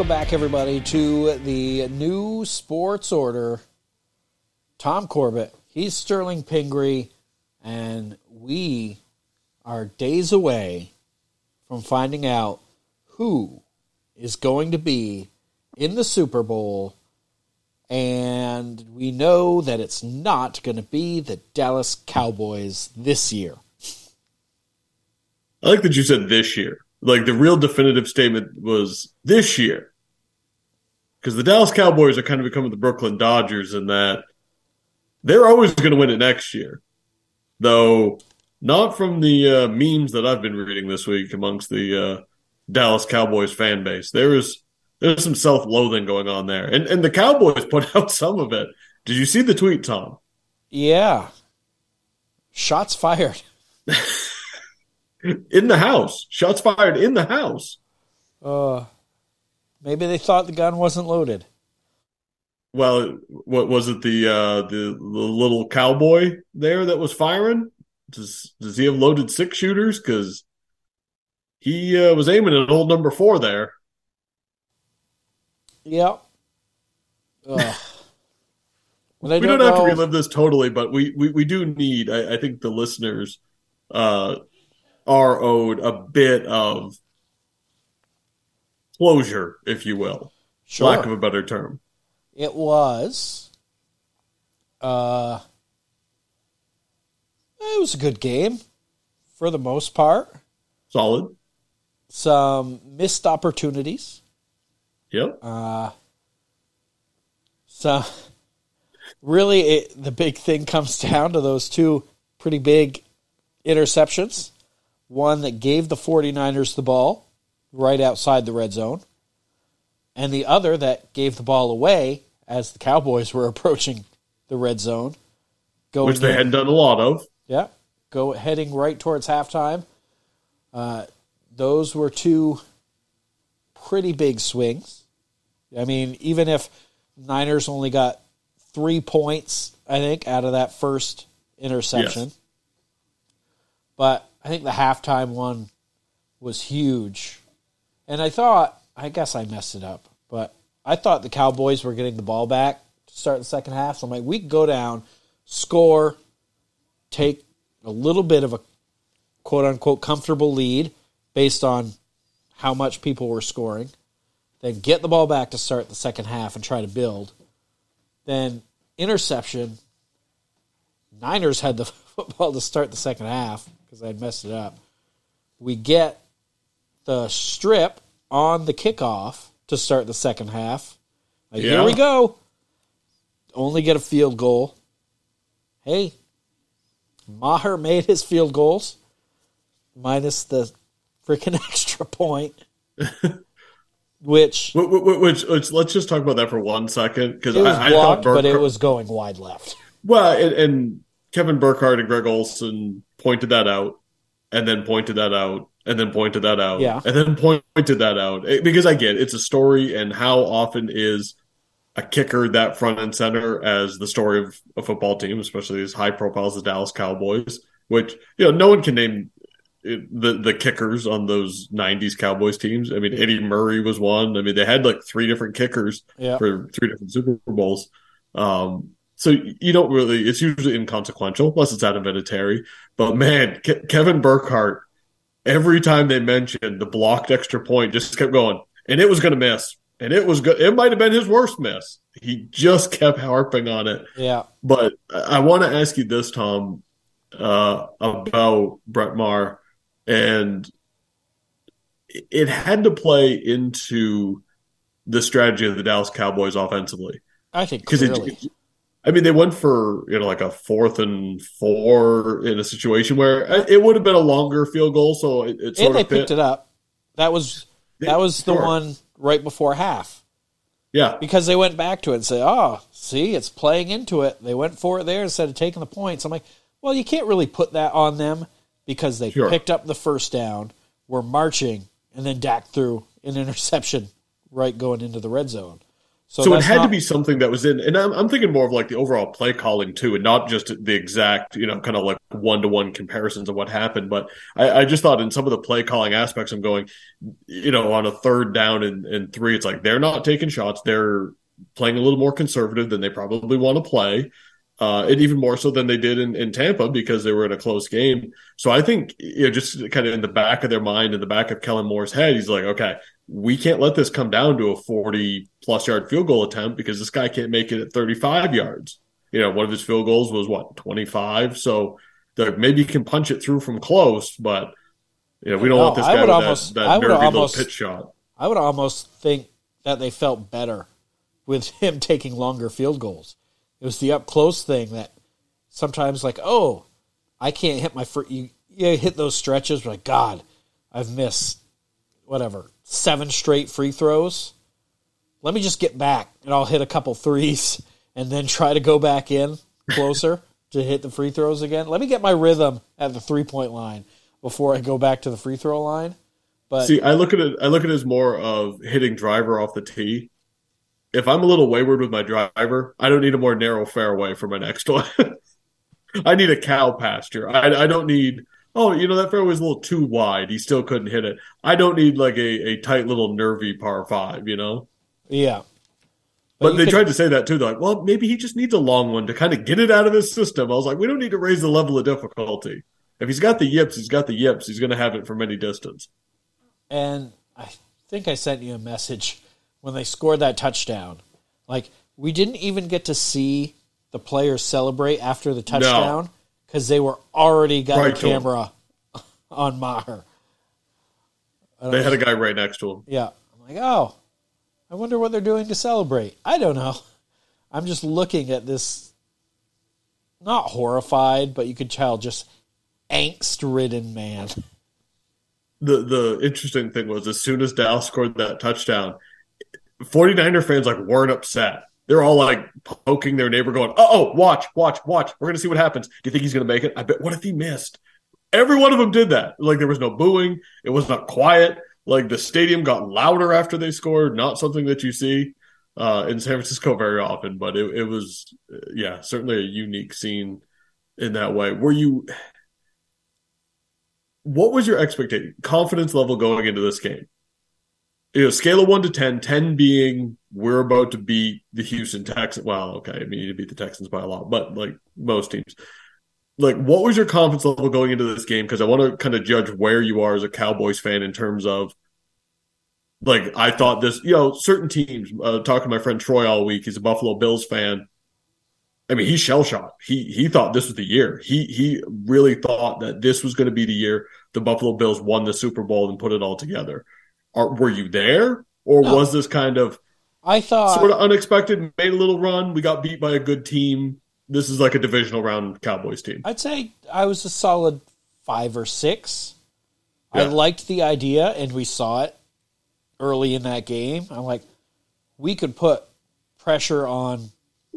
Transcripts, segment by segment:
Welcome back, everybody, to the new sports order. Tom Corbett, he's Sterling Pingree, and we are days away from finding out who is going to be in the Super Bowl. And we know that it's not going to be the Dallas Cowboys this year. I like that you said this year. Like the real definitive statement was this year. Because the Dallas Cowboys are kind of becoming the Brooklyn Dodgers in that they're always going to win it next year. Though not from the uh, memes that I've been reading this week amongst the uh, Dallas Cowboys fan base. There is there's some self-loathing going on there. And and the Cowboys put out some of it. Did you see the tweet, Tom? Yeah. Shots fired. in the house. Shots fired in the house. Uh maybe they thought the gun wasn't loaded. Well, what was it the uh the, the little cowboy there that was firing? Does does he have loaded six shooters cuz he uh, was aiming at old number 4 there. Yep. We don't, don't have to relive this totally, but we, we, we do need, I, I think the listeners uh, are owed a bit of closure, if you will, sure. lack of a better term. It was. Uh, it was a good game for the most part. Solid. Some missed opportunities. Yep. Uh, so, really, it, the big thing comes down to those two pretty big interceptions. One that gave the 49ers the ball right outside the red zone, and the other that gave the ball away as the Cowboys were approaching the red zone. Which they in, hadn't done a lot of. Yeah. Go heading right towards halftime. Uh, those were two pretty big swings. I mean, even if Niners only got three points, I think, out of that first interception. Yes. But I think the halftime one was huge. And I thought, I guess I messed it up, but I thought the Cowboys were getting the ball back to start the second half. So I'm like, we could go down, score, take a little bit of a quote unquote comfortable lead based on how much people were scoring then get the ball back to start the second half and try to build. Then interception. Niners had the football to start the second half because I had messed it up. We get the strip on the kickoff to start the second half. Like, yeah. Here we go. Only get a field goal. Hey, Maher made his field goals minus the freaking extra point. Which, which, which, let's just talk about that for one second because I, I but it was going wide left. Well, and, and Kevin Burkhardt and Greg Olsen pointed that out, and then pointed that out, and then pointed that out, yeah, and then pointed that out because I get it, it's a story, and how often is a kicker that front and center as the story of a football team, especially these high profiles, the Dallas Cowboys, which you know no one can name the the kickers on those '90s Cowboys teams. I mean, Eddie Murray was one. I mean, they had like three different kickers yeah. for three different Super Bowls. Um, so you don't really. It's usually inconsequential unless it's Adam Vinatieri. But man, Ke- Kevin Burkhardt, every time they mentioned the blocked extra point, just kept going, and it was going to miss, and it was good. It might have been his worst miss. He just kept harping on it. Yeah. But I want to ask you this, Tom, uh, about Brett Maher and it had to play into the strategy of the Dallas Cowboys offensively. I think because it, I mean, they went for you know like a fourth and four in a situation where uh, it would have been a longer field goal. So it, it and they picked it up. That was that was the one right before half. Yeah, because they went back to it and said, "Oh, see, it's playing into it." They went for it there instead of taking the points. I'm like, well, you can't really put that on them because they sure. picked up the first down, were marching, and then Dak threw an interception right going into the red zone. So, so it had not... to be something that was in, and I'm, I'm thinking more of like the overall play calling too, and not just the exact, you know, kind of like one to one comparisons of what happened. But I, I, just thought in some of the play calling aspects, I'm going, you know, on a third down and, and three, it's like they're not taking shots. They're playing a little more conservative than they probably want to play. Uh, and even more so than they did in, in Tampa because they were in a close game. So I think, you know, just kind of in the back of their mind, in the back of Kellen Moore's head, he's like, okay, we can't let this come down to a 40 plus yard field goal attempt because this guy can't make it at 35 yards. You know, one of his field goals was what, 25? So maybe he can punch it through from close, but, you know, we don't no, want this guy with almost, that, that nervy almost, little pitch shot. I would almost think that they felt better with him taking longer field goals. It was the up close thing that sometimes, like, oh, I can't hit my free. You, you hit those stretches, like, God, I've missed whatever seven straight free throws. Let me just get back and I'll hit a couple threes and then try to go back in closer to hit the free throws again. Let me get my rhythm at the three point line before I go back to the free throw line. But see, I look at it. I look at it as more of hitting driver off the tee. If I'm a little wayward with my driver, I don't need a more narrow fairway for my next one. I need a cow pasture. I, I don't need oh, you know, that fairway was a little too wide. He still couldn't hit it. I don't need like a, a tight little nervy par five, you know? Yeah. But, but they could... tried to say that too. They're like, well, maybe he just needs a long one to kind of get it out of his system. I was like, we don't need to raise the level of difficulty. If he's got the yips, he's got the yips. He's going to have it from any distance. And I think I sent you a message when they scored that touchdown. Like, we didn't even get to see the players celebrate after the touchdown. No because they were already got right a camera on Maher. They had a guy right next to him. Yeah. I'm like, oh, I wonder what they're doing to celebrate. I don't know. I'm just looking at this, not horrified, but you could tell just angst ridden man. The the interesting thing was as soon as Dallas scored that touchdown, 49er fans like weren't upset they're all like poking their neighbor, going, "Oh, oh, watch, watch, watch. We're gonna see what happens. Do you think he's gonna make it? I bet. What if he missed? Every one of them did that. Like there was no booing. It was not quiet. Like the stadium got louder after they scored. Not something that you see uh, in San Francisco very often, but it, it was, yeah, certainly a unique scene in that way. Were you? What was your expectation, confidence level going into this game? You know, scale of one to 10, 10 being we're about to beat the Houston Texans. Well, okay, I mean, you beat the Texans by a lot, but like most teams. Like, what was your confidence level going into this game? Because I want to kind of judge where you are as a Cowboys fan in terms of, like, I thought this, you know, certain teams. Uh, talking to my friend Troy all week, he's a Buffalo Bills fan. I mean, he's shell shocked. He he thought this was the year. He he really thought that this was going to be the year the Buffalo Bills won the Super Bowl and put it all together. Are, were you there, or no. was this kind of? I thought sort of unexpected. Made a little run. We got beat by a good team. This is like a divisional round Cowboys team. I'd say I was a solid five or six. Yeah. I liked the idea, and we saw it early in that game. I'm like, we could put pressure on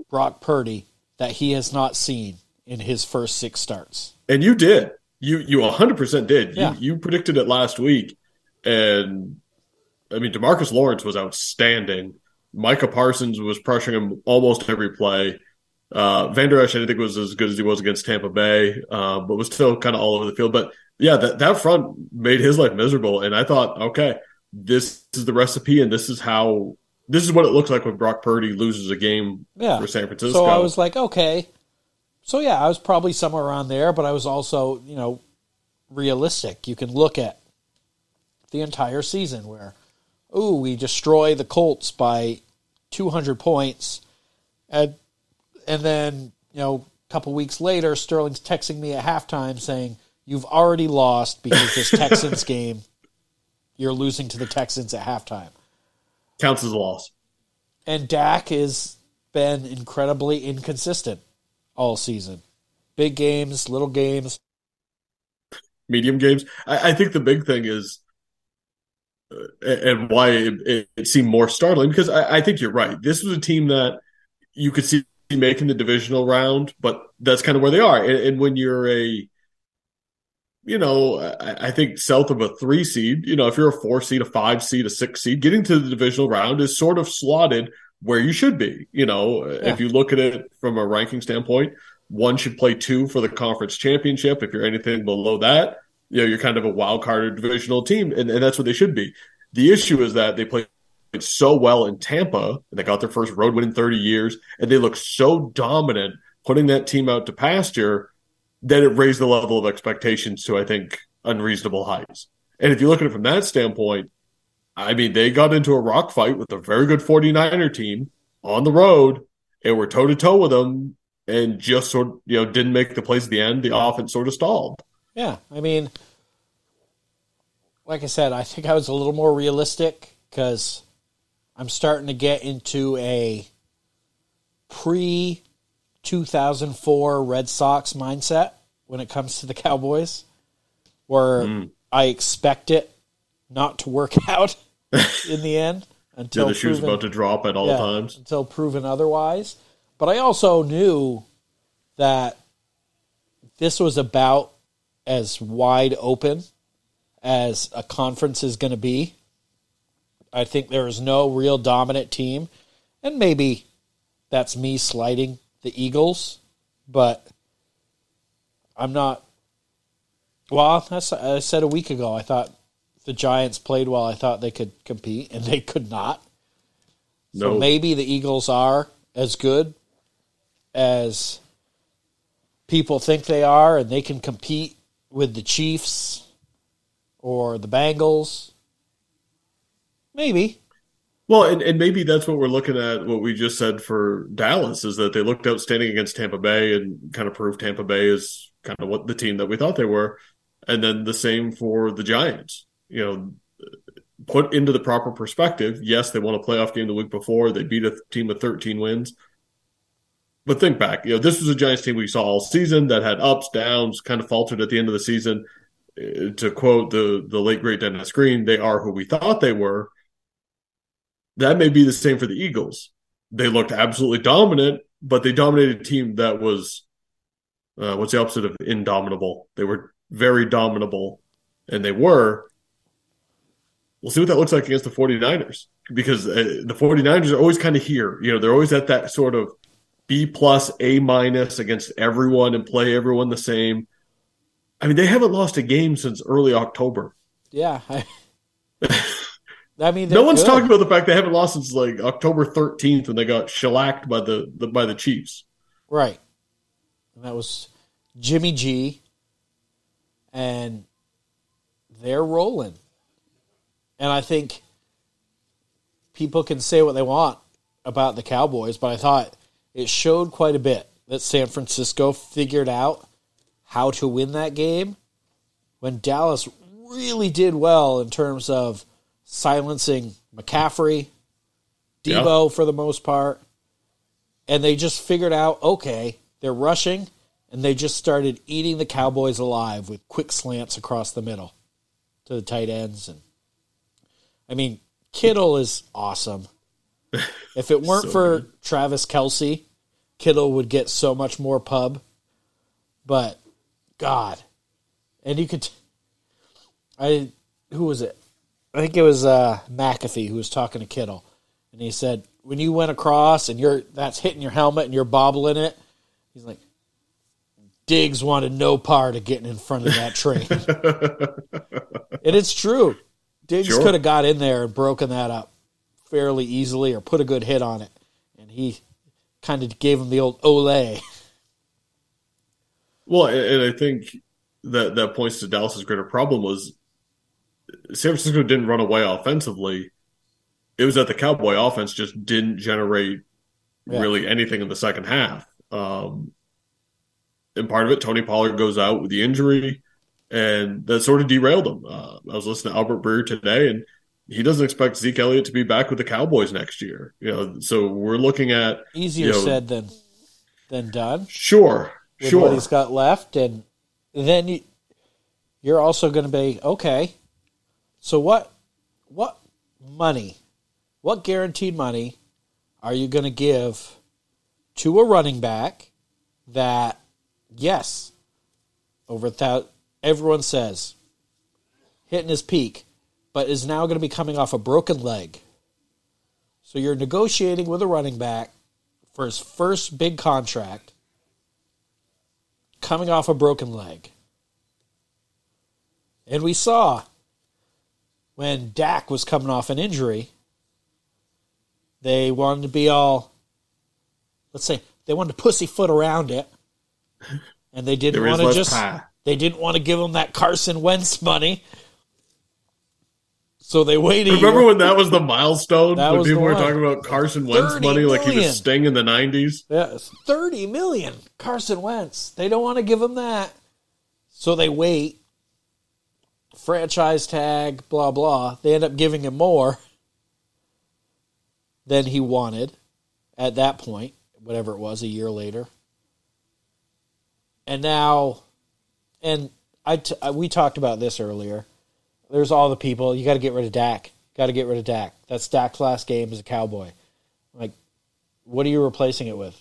Brock Purdy that he has not seen in his first six starts. And you did. You you 100% did. Yeah. You you predicted it last week and I mean, Demarcus Lawrence was outstanding. Micah Parsons was pressuring him almost every play. Uh, Vander Esch, I didn't think was as good as he was against Tampa Bay, uh, but was still kind of all over the field. But yeah, that, that front made his life miserable. And I thought, okay, this is the recipe, and this is how this is what it looks like when Brock Purdy loses a game yeah. for San Francisco. So I was like, okay. So yeah, I was probably somewhere around there, but I was also, you know, realistic. You can look at the entire season where ooh, we destroy the Colts by 200 points. And, and then, you know, a couple weeks later, Sterling's texting me at halftime saying, You've already lost because this Texans game, you're losing to the Texans at halftime. Counts as a loss. And Dak has been incredibly inconsistent all season. Big games, little games, medium games. I, I think the big thing is and why it, it, seemed more startling because I, I, think you're right. This was a team that you could see making the divisional round, but that's kind of where they are. And, and when you're a, you know, I, I, think south of a three seed, you know, if you're a four seed, a five seed, a six seed, getting to the divisional round is sort of slotted where you should be. You know, yeah. if you look at it from a ranking standpoint, one should play two for the conference championship. If you're anything below that, you know, you're kind of a wild card or divisional team, and, and that's what they should be. The issue is that they played so well in Tampa, and they got their first road win in 30 years, and they look so dominant, putting that team out to pasture that it raised the level of expectations to, I think, unreasonable heights. And if you look at it from that standpoint, I mean, they got into a rock fight with a very good 49er team on the road and were toe to toe with them and just sort of, you know, didn't make the plays at the end. The offense sort of stalled. Yeah. I mean, like I said, I think I was a little more realistic because I'm starting to get into a pre 2004 Red Sox mindset when it comes to the Cowboys, where mm. I expect it not to work out in the end until the shoe's about to drop at all yeah, times until proven otherwise. But I also knew that this was about as wide open as a conference is going to be. I think there is no real dominant team, and maybe that's me slighting the Eagles, but I'm not. Well, I said a week ago. I thought the Giants played well. I thought they could compete, and they could not. So maybe the Eagles are as good as people think they are, and they can compete with the Chiefs or the Bengals. Maybe. Well, and, and maybe that's what we're looking at. What we just said for Dallas is that they looked outstanding against Tampa Bay and kind of proved Tampa Bay is kind of what the team that we thought they were. And then the same for the Giants. You know, put into the proper perspective. Yes, they won a playoff game the week before. They beat a team with 13 wins. But think back, you know, this was a Giants team we saw all season that had ups, downs, kind of faltered at the end of the season. Uh, to quote the the late great Dennis Green, they are who we thought they were. That may be the same for the Eagles. They looked absolutely dominant, but they dominated a team that was uh, what's the opposite of indomitable? They were very dominable, and they were. We'll see what that looks like against the 49ers because uh, the 49ers are always kind of here. You know, they're always at that sort of B plus, A minus against everyone and play everyone the same. I mean, they haven't lost a game since early October. Yeah. I, I mean, no one's good. talking about the fact they haven't lost since like October 13th when they got shellacked by the, the by the Chiefs. Right. And that was Jimmy G. And they're rolling. And I think people can say what they want about the Cowboys, but I thought it showed quite a bit that San Francisco figured out how to win that game when Dallas really did well in terms of silencing McCaffrey, Deebo yeah. for the most part. And they just figured out okay, they're rushing, and they just started eating the Cowboys alive with quick slants across the middle to the tight ends. And I mean, Kittle is awesome. If it weren't so for good. Travis Kelce, Kittle would get so much more pub. But God, and you could, I who was it? I think it was uh, McAfee who was talking to Kittle, and he said when you went across and you're that's hitting your helmet and you're bobbling it, he's like, Diggs wanted no part of getting in front of that train, and it's true. Diggs sure. could have got in there and broken that up fairly easily or put a good hit on it. And he kind of gave him the old ole. Well, and I think that that points to Dallas's greater problem was San Francisco didn't run away offensively. It was that the Cowboy offense just didn't generate yeah. really anything in the second half. Um, and part of it, Tony Pollard goes out with the injury, and that sort of derailed him. Uh, I was listening to Albert Breer today, and he doesn't expect Zeke Elliott to be back with the Cowboys next year. You know, so we're looking at easier you know, said than than done. Sure, with sure. What he's got left, and then you, you're also going to be okay. So what? What money? What guaranteed money are you going to give to a running back that, yes, over that everyone says hitting his peak but is now going to be coming off a broken leg. So you're negotiating with a running back for his first big contract, coming off a broken leg. And we saw when Dak was coming off an injury, they wanted to be all, let's say, they wanted to pussyfoot around it, and they didn't want to just, pie. they didn't want to give him that Carson Wentz money. So they waited. Remember year. when that was the milestone? That when people were talking about Carson Wentz 30 money like he was Sting in the nineties. Yeah, 30 million. Carson Wentz. They don't want to give him that. So they wait. Franchise tag, blah, blah. They end up giving him more than he wanted at that point, whatever it was, a year later. And now, and I t- I- we talked about this earlier. There's all the people. You got to get rid of Dak. Got to get rid of Dak. That's Dak's last game as a Cowboy. Like, what are you replacing it with?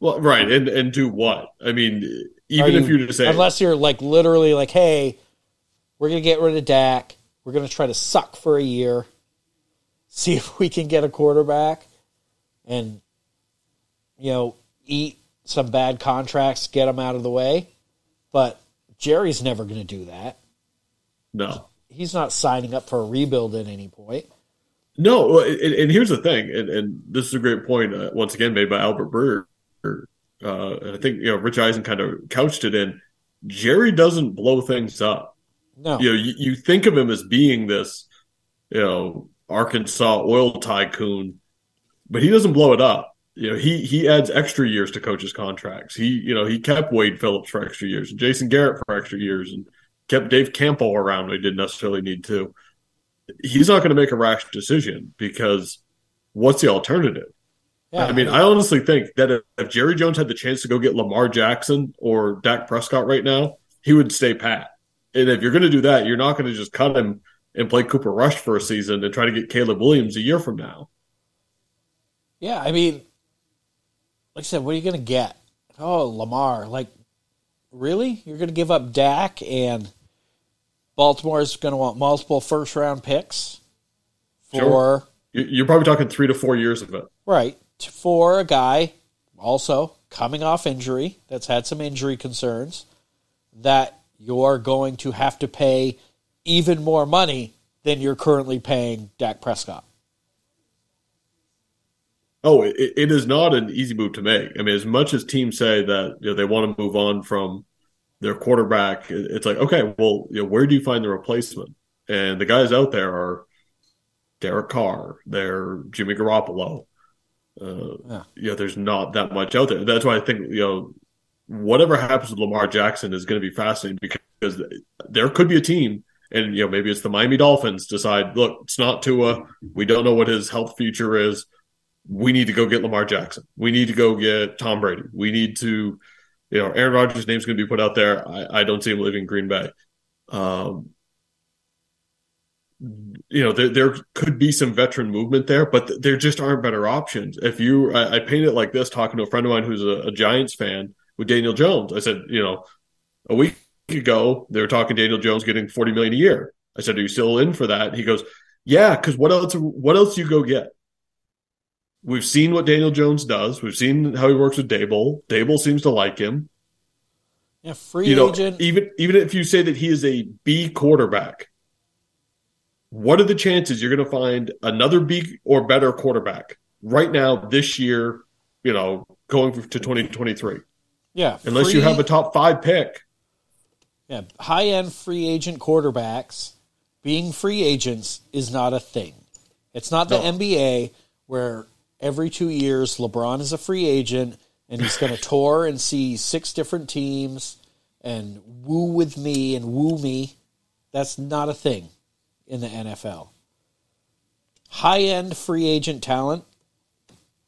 Well, right, and and do what? I mean, even Are if you were to say unless you're like literally like, hey, we're gonna get rid of Dak. We're gonna try to suck for a year, see if we can get a quarterback, and you know, eat some bad contracts, get them out of the way. But Jerry's never gonna do that. no, He's not signing up for a rebuild at any point. no. And, and here's the thing, and, and this is a great point uh, once again made by Albert Breer. Uh, and I think you know Rich Eisen kind of couched it in. Jerry doesn't blow things up. No, you know, you, you think of him as being this, you know, Arkansas oil tycoon, but he doesn't blow it up. You know, he he adds extra years to coaches' contracts. He, you know, he kept Wade Phillips for extra years and Jason Garrett for extra years and kept Dave Campbell around when he didn't necessarily need to. He's not going to make a rash decision because what's the alternative? yeah, I mean, I honestly think that if, if Jerry Jones had the chance to go get Lamar Jackson or Dak Prescott right now, he would stay pat. And if you're going to do that, you're not going to just cut him and play Cooper Rush for a season and try to get Caleb Williams a year from now. Yeah, I mean, like I said, what are you going to get? Oh, Lamar. Like, really? You're going to give up Dak and Baltimore's going to want multiple first round picks for, Sure. You- You're probably talking three to four years of it. right, for a guy also coming off injury that's had some injury concerns that you're going to have to pay even more money than you're currently paying Dak Prescott. Oh, it, it is not an easy move to make. I mean, as much as teams say that you know they want to move on from their quarterback, it's like okay, well, you know, where do you find the replacement? And the guys out there are Derek Carr, they're Jimmy Garoppolo. Uh, Yeah. yeah, there's not that much out there. That's why I think you know whatever happens with Lamar Jackson is going to be fascinating because there could be a team, and you know maybe it's the Miami Dolphins decide, look, it's not Tua. We don't know what his health future is we need to go get Lamar Jackson. We need to go get Tom Brady. We need to, you know, Aaron Rodgers' name's going to be put out there. I, I don't see him leaving Green Bay. Um, you know, there, there could be some veteran movement there, but th- there just aren't better options. If you, I, I paint it like this, talking to a friend of mine who's a, a Giants fan with Daniel Jones. I said, you know, a week ago they were talking Daniel Jones getting forty million a year. I said, are you still in for that? He goes, yeah, because what else? What else do you go get? We've seen what Daniel Jones does. We've seen how he works with Daboll. Daboll seems to like him. Yeah, free You know, agent. even even if you say that he is a B quarterback, what are the chances you're going to find another B or better quarterback right now this year? You know, going to 2023, yeah, unless you have a top five pick. Yeah, high end free agent quarterbacks being free agents is not a thing. It's not the No. NBA where every two years LeBron is a free agent and he's going to tour and see six different teams and woo with me and woo me. That's not a thing in the NFL. High end free agent talent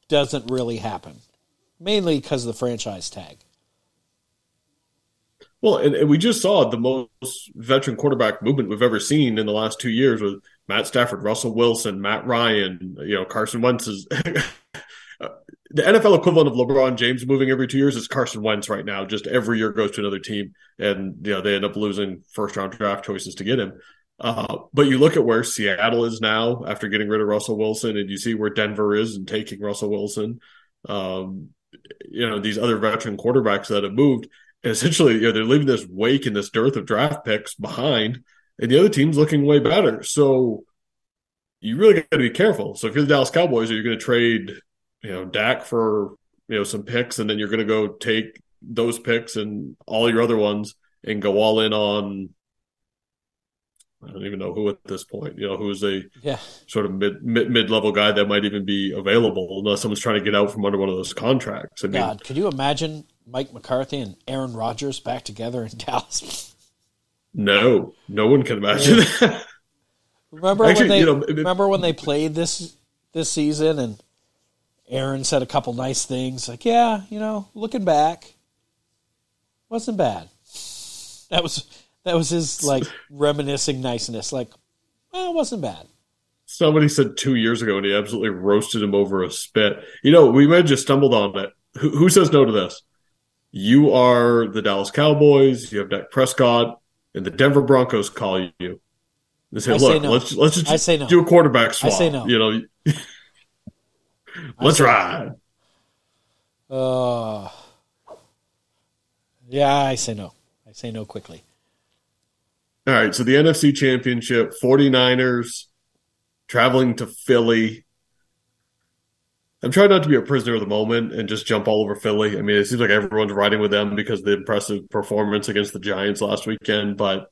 doesn't really happen, mainly because of the franchise tag. Well, and, and we just saw the most veteran quarterback movement we've ever seen in the last two years with Matt Stafford, Russell Wilson, Matt Ryan, you know, Carson Wentz is the NFL equivalent of LeBron James moving every two years is Carson Wentz right now. Just every year goes to another team, and you know they end up losing first round draft choices to get him. Uh, but you look at where Seattle is now after getting rid of Russell Wilson, and you see where Denver is and taking Russell Wilson. Um, you know these other veteran quarterbacks that have moved, essentially you know, they're leaving this wake and this dearth of draft picks behind, and the other team's looking way better. So you really got to be careful. So if you're the Dallas Cowboys, are you going to trade you know Dak for you know some picks, and then you're going to go take those picks and all your other ones and go all in on I don't even know who at this point, you know, who is a yeah. sort of mid mid level guy that might even be available unless someone's trying to get out from under one of those contracts. I mean, God, could you imagine Mike McCarthy and Aaron Rodgers back together in Dallas? No, no one can imagine yeah. that. Remember Actually, when they you know, it, remember when they played this this season and Aaron said a couple nice things like, "Yeah, you know, looking back, wasn't bad." That was that was his like reminiscing niceness. Like, well, it wasn't bad. Somebody said two years ago, and he absolutely roasted him over a spit. You know, we might have just stumbled on it. Who, who says no to this? You are the Dallas Cowboys. You have Dak Prescott, and the Denver Broncos call you. They say, I "Look, say no. let's let's just I say no. do a quarterback swap." I say no. You know, let's ride. Uh, yeah, I say no. I say no quickly. All right. So the NFC Championship, 49ers traveling to Philly. I'm trying not to be a prisoner of the moment and just jump all over Philly. I mean, it seems like everyone's riding with them because of the impressive performance against the Giants last weekend. But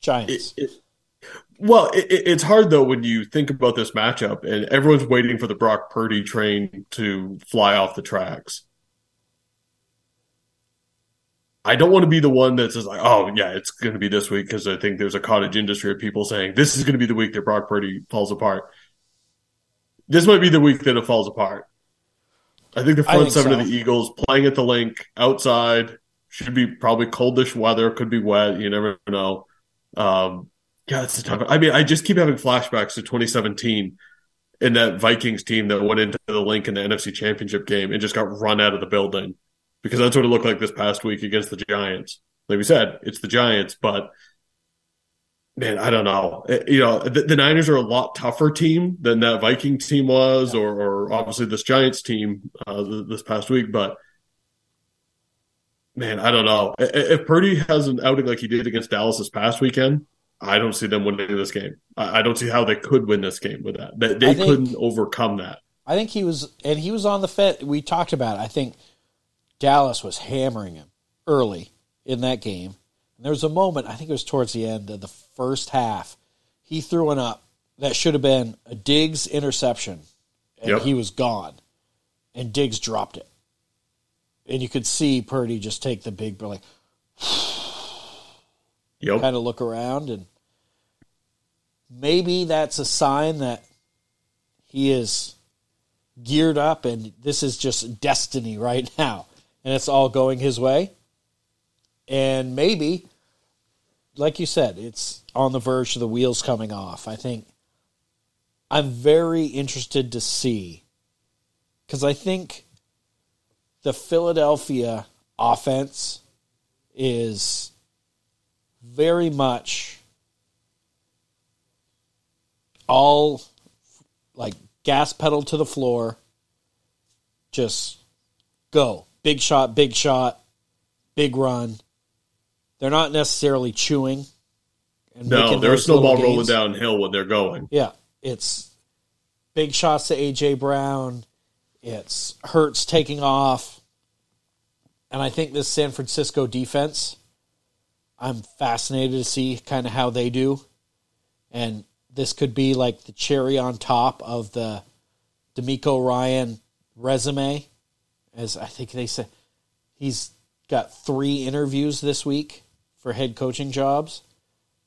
Giants. It, it, well, it, it's hard though when you think about this matchup and everyone's waiting for the Brock Purdy train to fly off the tracks. I don't want to be the one that says like, oh yeah, it's going to be this week because I think there's a cottage industry of people saying this is going to be the week that Brock Purdy falls apart. This might be the week that it falls apart. I think the front think seven so. of the Eagles playing at the Linc outside should be probably coldish weather, could be wet. You never know. Um, yeah, it's a tough. I mean, I just keep having flashbacks to 2017 in that Vikings team that went into the Linc in the NFC Championship game and just got run out of the building because that's what it looked like this past week against the Giants. Like we said, it's the Giants, but man, I don't know. Eh, you know, the, the Niners are a lot tougher team than that Viking team was, or, or obviously this Giants team uh, this past week. But man, I don't know. If Purdy has an outing like he did against Dallas this past weekend, I don't see them winning this game. I don't see how they could win this game with that. They, they think, couldn't overcome that. I think he was, and he was on the fit. We talked about it. I think Dallas was hammering him early in that game. And there was a moment, I think it was towards the end of the first half, he threw one up that should have been a Diggs interception, and yep. he was gone. And Diggs dropped it. And you could see Purdy just take the big, like, yep. kind of look around. And maybe that's a sign that he is geared up and this is just destiny right now and it's all going his way. And maybe, like you said, it's on the verge of the wheels coming off. I think I'm very interested to see because I think the Philadelphia offense is very much all like gas pedal to the floor, just go big shot, big shot, big run. They're not necessarily chewing. And no, they're a snowball rolling downhill when they're going. Yeah, it's big shots to AJ Brown. It's Hurts taking off, and I think this San Francisco defense. I'm fascinated to see kind of how they do, and this could be like the cherry on top of the DeMeco Ryan resume as I think they said he's got three interviews this week for head coaching jobs,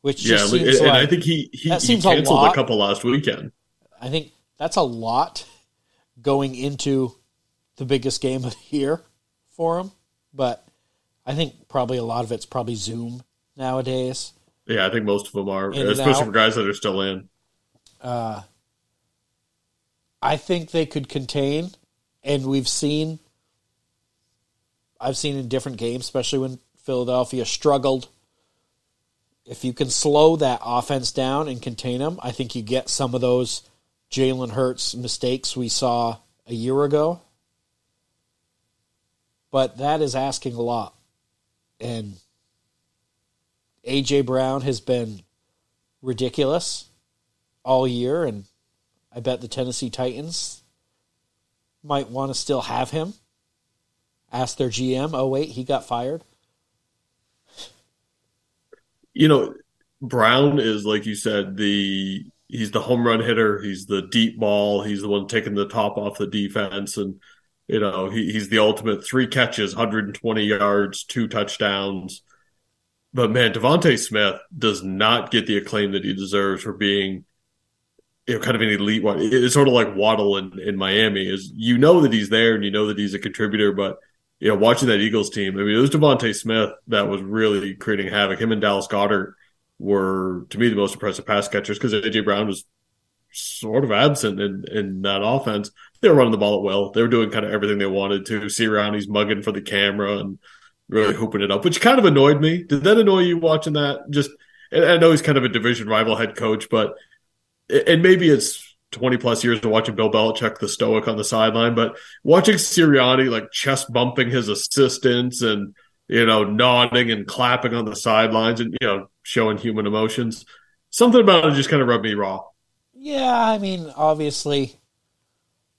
which yeah, and, like, I think he he, that he canceled a, a couple last weekend. I think that's a lot going into the biggest game of the year for him, but I think probably a lot of it's probably Zoom nowadays. Yeah, I think most of them are, especially for guys that are still in. Uh, I think they could contain, and we've seen I've seen in different games, especially when Philadelphia struggled if you can slow that offense down and contain them, I think you get some of those Jalen Hurts mistakes we saw a year ago. But that is asking a lot. And AJ Brown has been ridiculous all year, and I bet the Tennessee Titans might want to still have him. Ask their GM. Oh wait, he got fired. You know, Brown is like you said the he's the home run hitter. He's the deep ball. He's the one taking the top off the defense, and you know he, he's the ultimate three catches, 120 yards, two touchdowns. But man, DeVonta Smith does not get the acclaim that he deserves for being you know, kind of an elite one. It's sort of like Waddle in, in Miami is you know that he's there and you know that he's a contributor, but you know, watching that Eagles team, I mean, it was DeVonta Smith that was really creating havoc. Him and Dallas Goedert were, to me, the most impressive pass catchers because AJ Brown was sort of absent in, in that offense. They were running the ball at will. They were doing kind of everything they wanted to. Sirianni's mugging for the camera and really hooping it up, which kind of annoyed me. Did that annoy you watching that? Just, I know he's kind of a division rival head coach, but and maybe it's 20 plus years of watching Bill Belichick the stoic on the sideline, but watching Sirianni like chest bumping his assistants and you know nodding and clapping on the sidelines and you know showing human emotions, something about it just kind of rubbed me raw. Yeah, I mean, obviously,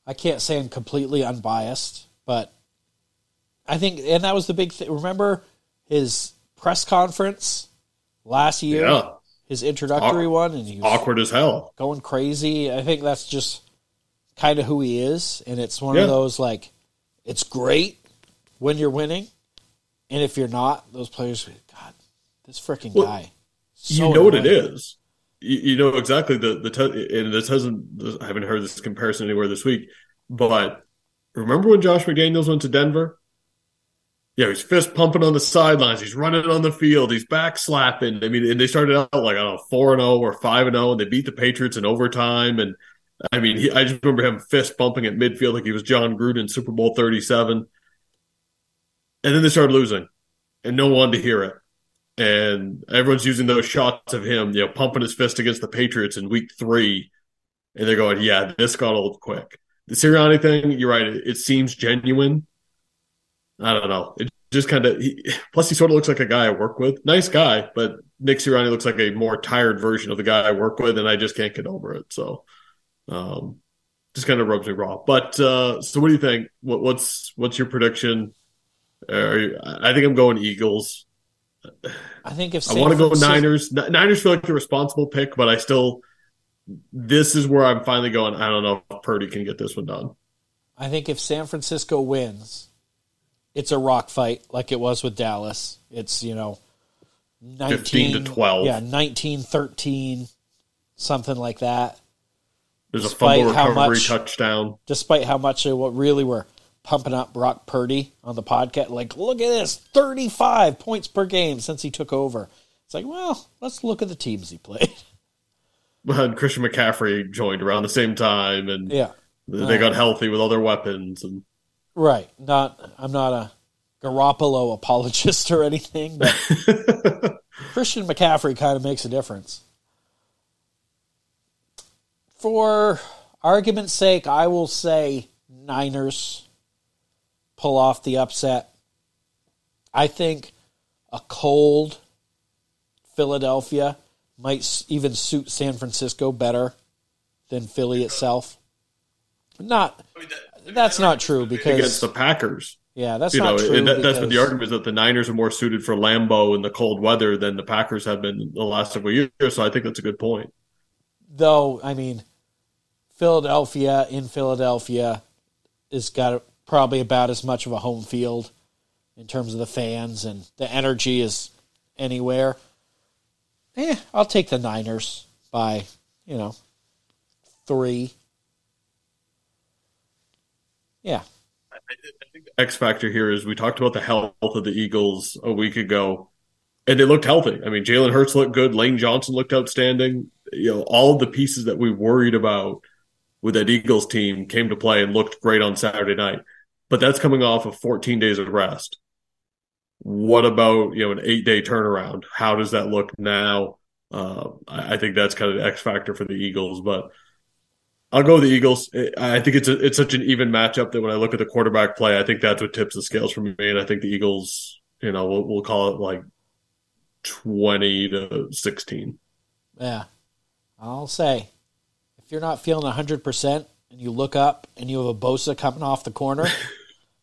I can't say I'm completely unbiased, but I think, and that was the big thing. Remember his press conference last year? Yeah his introductory one, and he was awkward as hell, going crazy. I think that's just kind of who he is, and it's one yeah. of those like it's great when you're winning, and if you're not, those players, God, this freaking well, guy. So you know what it is. You, you, know exactly the the te- and this hasn't. I haven't heard this comparison anywhere this week, but remember when Josh McDaniels went to Denver yeah, he's fist pumping on the sidelines. He's running on the field. He's back slapping. I mean, and they started out like I don't know four and zero oh or five and zero, and they beat the Patriots in overtime. And I mean, he, I just remember him fist pumping at midfield like he was Jon Gruden, Super Bowl thirty seven. And then they started losing, and no one to hear it. And everyone's using those shots of him, you know, pumping his fist against the Patriots in Week Three, and they're going, "Yeah, this got old quick." The Sirianni thing, you're right. It, it seems genuine I don't know. It just kind of. Plus, he sort of looks like a guy I work with. Nice guy, but Nick Sirianni looks like a more tired version of the guy I work with, and I just can't get over it. So, um, just kind of rubs me raw. But uh, so, what do you think? What, what's what's your prediction? You, I think I'm going Eagles. I think if San I want to go Niners. Niners feel like the responsible pick, but I still. This is where I'm finally going. I don't know if Purdy can get this one done. I think if San Francisco wins, it's a rock fight like it was with Dallas. It's, you know, 19, 15 to 12. Yeah, 19 13, something like that. There's despite a fumble recovery much, touchdown. Despite how much they what really were pumping up Brock Purdy on the podcast. Like, look at this 35 points per game since he took over. It's like, well, let's look at the teams he played. And Christian McCaffrey joined around the same time, and yeah, they got uh, healthy with all their weapons. And Right. Not. I'm not a Garoppolo apologist or anything, but Christian McCaffrey kind of makes a difference. For argument's sake, I will say Niners pull off the upset. I think a cold Philadelphia might even suit San Francisco better than Philly itself. Not that's not true because against the Packers. Yeah, that's you not know, true. That, that's what the argument is that the Niners are more suited for Lambeau in the cold weather than the Packers have been the last several years. So I think that's a good point. Though I mean, Philadelphia in Philadelphia has got probably about as much of a home field in terms of the fans and the energy is anywhere. Eh, I'll take the Niners by you know three. Yeah. I think X factor here is we talked about the health of the Eagles a week ago, and they looked healthy. I mean, Jalen Hurts looked good. Lane Johnson looked outstanding. You know, all the pieces that we worried about with that Eagles team came to play and looked great on Saturday night. But that's coming off of 14 days of rest. what about you know an eight day turnaround? How does that look now? Uh, I think that's kind of the X factor for the Eagles, but I'll go with the Eagles. I think it's a, it's such an even matchup that when I look at the quarterback play, I think that's what tips the scales for me. And I think the Eagles, you know, we'll, we'll call it like twenty to sixteen. Yeah, I'll say if you're not feeling hundred percent and you look up and you have a Bosa coming off the corner,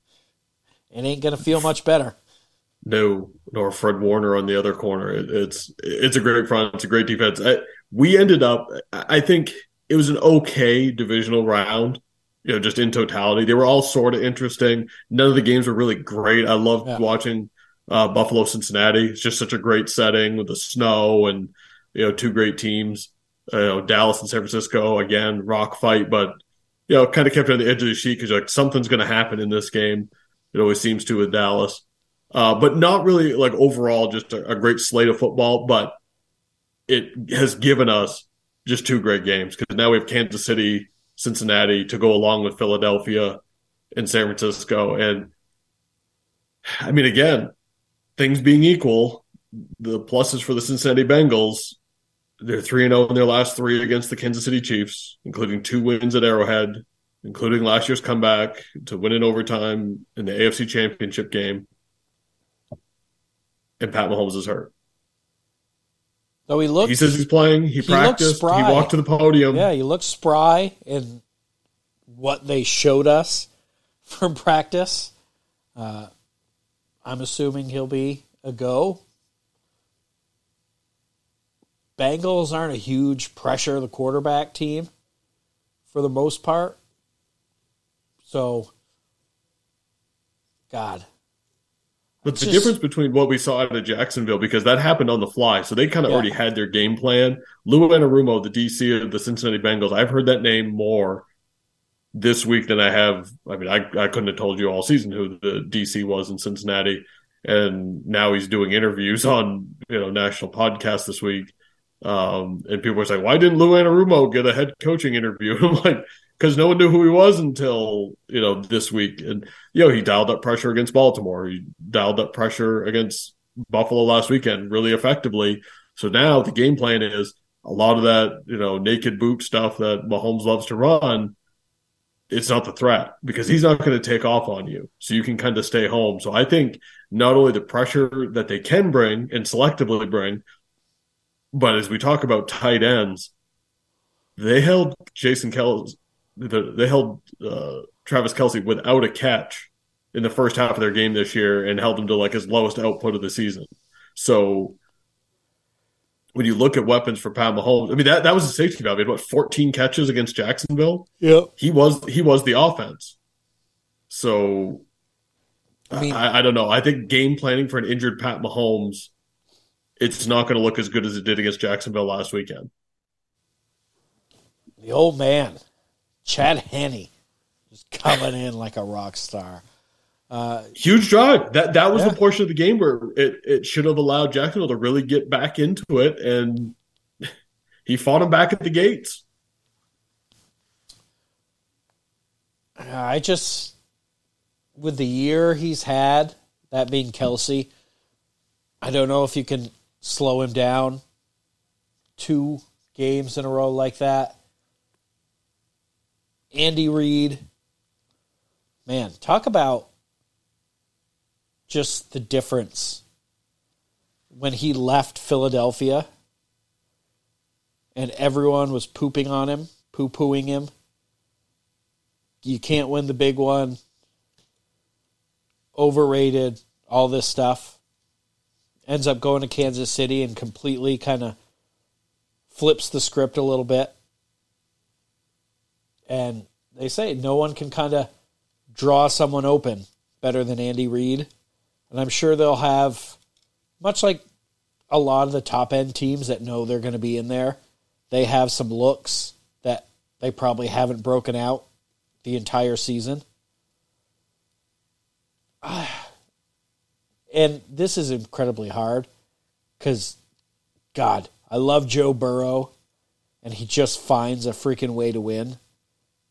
it ain't gonna feel much better. No, nor Fred Warner on the other corner. It, it's it's a great front. It's a great defense. I, we ended up. I think it was an okay divisional round. You know, just in totality, they were all sort of interesting. None of the games were really great. I loved yeah. watching uh, Buffalo Cincinnati. It's just such a great setting with the snow and you know two great teams. Uh, you know, Dallas and San Francisco again, rock fight, but you know, kind of kept on the edge of the sheet because like something's going to happen in this game. It always seems to with Dallas uh, but not really like overall just a, a, great slate of football. But it has given us just two great games because now we have Kansas City, Cincinnati to go along with Philadelphia and San Francisco. And I mean, again, things being equal, the pluses for the Cincinnati Bengals. They're 3 0 in their last three against the Kansas City Chiefs, including two wins at Arrowhead, including last year's comeback to win in overtime in the AFC Championship game and Pat Mahomes is hurt. So he looked. He says he's playing. He, he practiced. He walked to the podium. Yeah, he looks spry in what they showed us from practice. Uh, I'm assuming he'll be a go. Bengals aren't a huge pressure the quarterback team for the most part. So, God, but the just, difference between what we saw out of Jacksonville, because that happened on the fly, so they kind of yeah. already had their game plan. Lou Anarumo, the DC of the Cincinnati Bengals, I've heard that name more this week than I have. I mean, I, I couldn't have told you all season who the DC was in Cincinnati, and now he's doing interviews on you know national podcasts this week. Um, and people are saying, why didn't Lou Anarumo get a head coaching interview? I'm like, because no one knew who he was until you know this week. And you know he dialed up pressure against Baltimore. He dialed up pressure against Buffalo last weekend really effectively. So now the game plan is a lot of that you know naked boot stuff that Mahomes loves to run. It's not the threat because he's not going to take off on you. So you can kind of stay home. So I think not only the pressure that they can bring and selectively bring, but as we talk about tight ends, they held Jason Kelce the, they held uh, Travis Kelce without a catch in the first half of their game this year and held him to like his lowest output of the season. So when you look at weapons for Pat Mahomes, I mean that that was a safety valve. He had what 14 catches against Jacksonville. Yeah, he was he was the offense. So I mean, I, I don't know. I think game planning for an injured Pat Mahomes, it's not going to look as good as it did against Jacksonville last weekend. The old man. Chad Henne just coming in like a rock star. Uh, Huge drive. That that was yeah. the portion of the game where it, it should have allowed Jacksonville to really get back into it, and he fought him back at the gates. I just, with the year he's had, that being Kelce, I don't know if you can slow him down two games in a row like that. Andy Reid. Man, talk about just the difference when he left Philadelphia and everyone was pooping on him, poo pooing him. You can't win the big one. Overrated, all this stuff. Ends up going to Kansas City and completely kind of flips the script a little bit. And they say no one can kind of draw someone open better than Andy Reid. And I'm sure they'll have, much like a lot of the top end teams that know they're going to be in there, they have some looks that they probably haven't broken out the entire season. And this is incredibly hard because, God, I love Joe Burrow, and he just finds a freaking way to win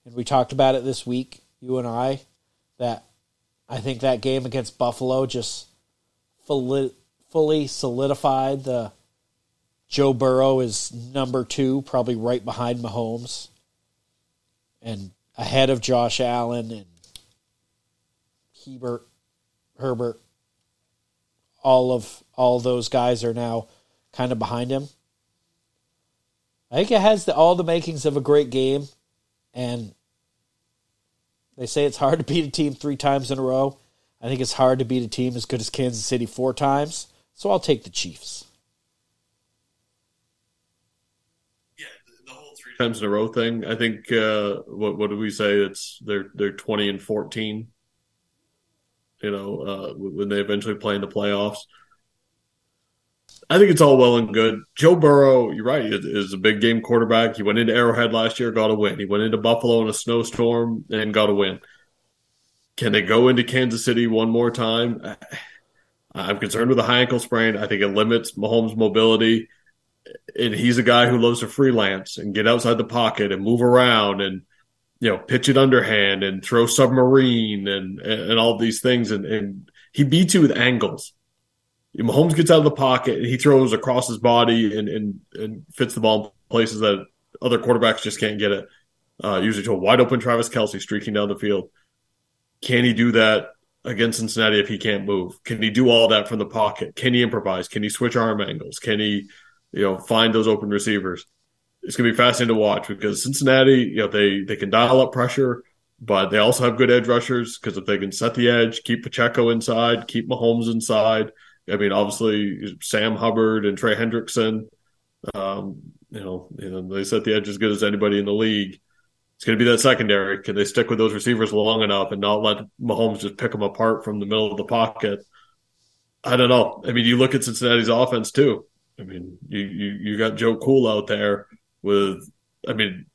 and we talked about it this week, you and I, that I think that game against Buffalo just fully, fully solidified the Joe Burrow is number two, probably right behind Mahomes, and ahead of Josh Allen and Hebert, Herbert. All of all those guys are now kind of behind him. I think it has the, all the makings of a great game, and they say it's hard to beat a team three times in a row. I think it's hard to beat a team as good as Kansas City four times, so I'll take the Chiefs. Yeah, the whole three times in a row thing. I think uh, what what do we say? It's they're they're twenty and fourteen. You know, uh, when they eventually play in the playoffs. I think it's all well and good. Joe Burrow, you're right, is a big game quarterback. He went into Arrowhead last year, got a win. He went into Buffalo in a snowstorm and got a win. Can they go into Kansas City one more time? I'm concerned with a high ankle sprain. I think it limits Mahomes' mobility. And he's a guy who loves to freelance and get outside the pocket and move around and you know pitch it underhand and throw submarine and and, and all these things and, and he beats you with angles Mahomes gets out of the pocket and he throws across his body and, and, and fits the ball in places that other quarterbacks just can't get it. Uh, usually to a wide open Travis Kelce streaking down the field. Can he do that against Cincinnati if he can't move? Can he do all that from the pocket? Can he improvise? Can he switch arm angles? Can he, you know, find those open receivers? It's going to be fascinating to watch because Cincinnati, you know, they they can dial up pressure, but they also have good edge rushers because if they can set the edge, keep Pacheco inside, keep Mahomes inside, I mean, obviously Sam Hubbard and Trey Hendrickson. Um, you know, they set the edge as good as anybody in the league. It's going to be that secondary. Can they stick with those receivers long enough and not let Mahomes just pick them apart from the middle of the pocket? I don't know. I mean, you look at Cincinnati's offense too. I mean, you you, you got Joe Cool out there with. I mean,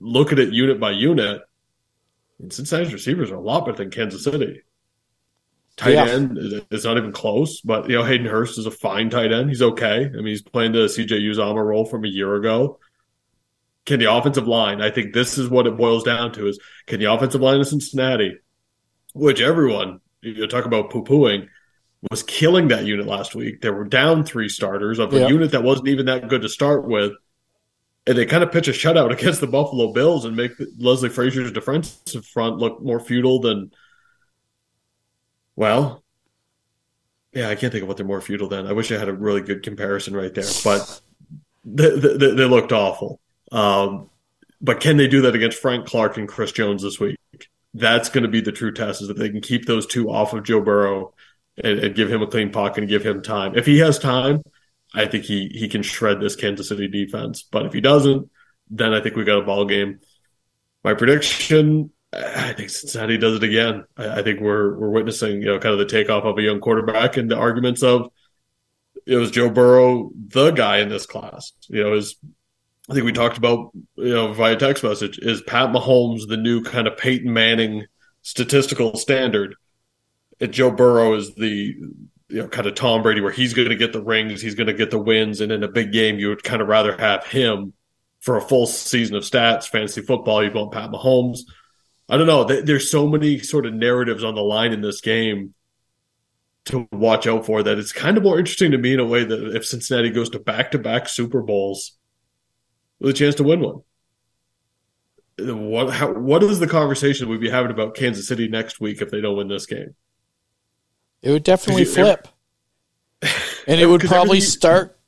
look at it unit by unit. And Cincinnati's receivers are a lot better than Kansas City. Tight yeah. end is not even close, but you know Hayden Hurst is a fine tight end. He's okay. I mean, he's playing the CJ Uzomah role from a year ago. Can the offensive line? I think this is what it boils down to: is can the offensive line of Cincinnati, which everyone you talk about poo pooing, was killing that unit last week. They were down three starters of a yeah. unit that wasn't even that good to start with. And they kind of pitch a shutout against the Buffalo Bills and make Leslie Frazier's defensive front look more futile than well, yeah, I can't think of what they're more futile than. I wish I had a really good comparison right there, but they, they, they looked awful. Um, but can they do that against Frank Clark and Chris Jones this week? That's going to be the true test is that they can keep those two off of Joe Burrow and, and give him a clean pocket and give him time. If he has time, I think he he can shred this Kansas City defense. But if he doesn't, then I think we got a ball game. My prediction I think Cincinnati does it again. I, I, think we're we're witnessing, you know, kind of the takeoff of a young quarterback and the arguments of it was Joe Burrow the guy in this class. You know, is I think we talked about, you know, via text message, is Pat Mahomes the new kind of Peyton Manning statistical standard? And Joe Burrow is the you know kind of Tom Brady where he's going to get the rings, he's going to get the wins, and in a big game you would kind of rather have him for a full season of stats, fantasy football. You want Pat Mahomes I don't know. There's so many sort of narratives on the line in this game to watch out for that it's kind of more interesting to me in a way that if Cincinnati goes to back to back Super Bowls with a chance to win one. What how, what is the conversation we'd be having about Kansas City next week if they don't win this game? It would definitely you, flip. and it would probably start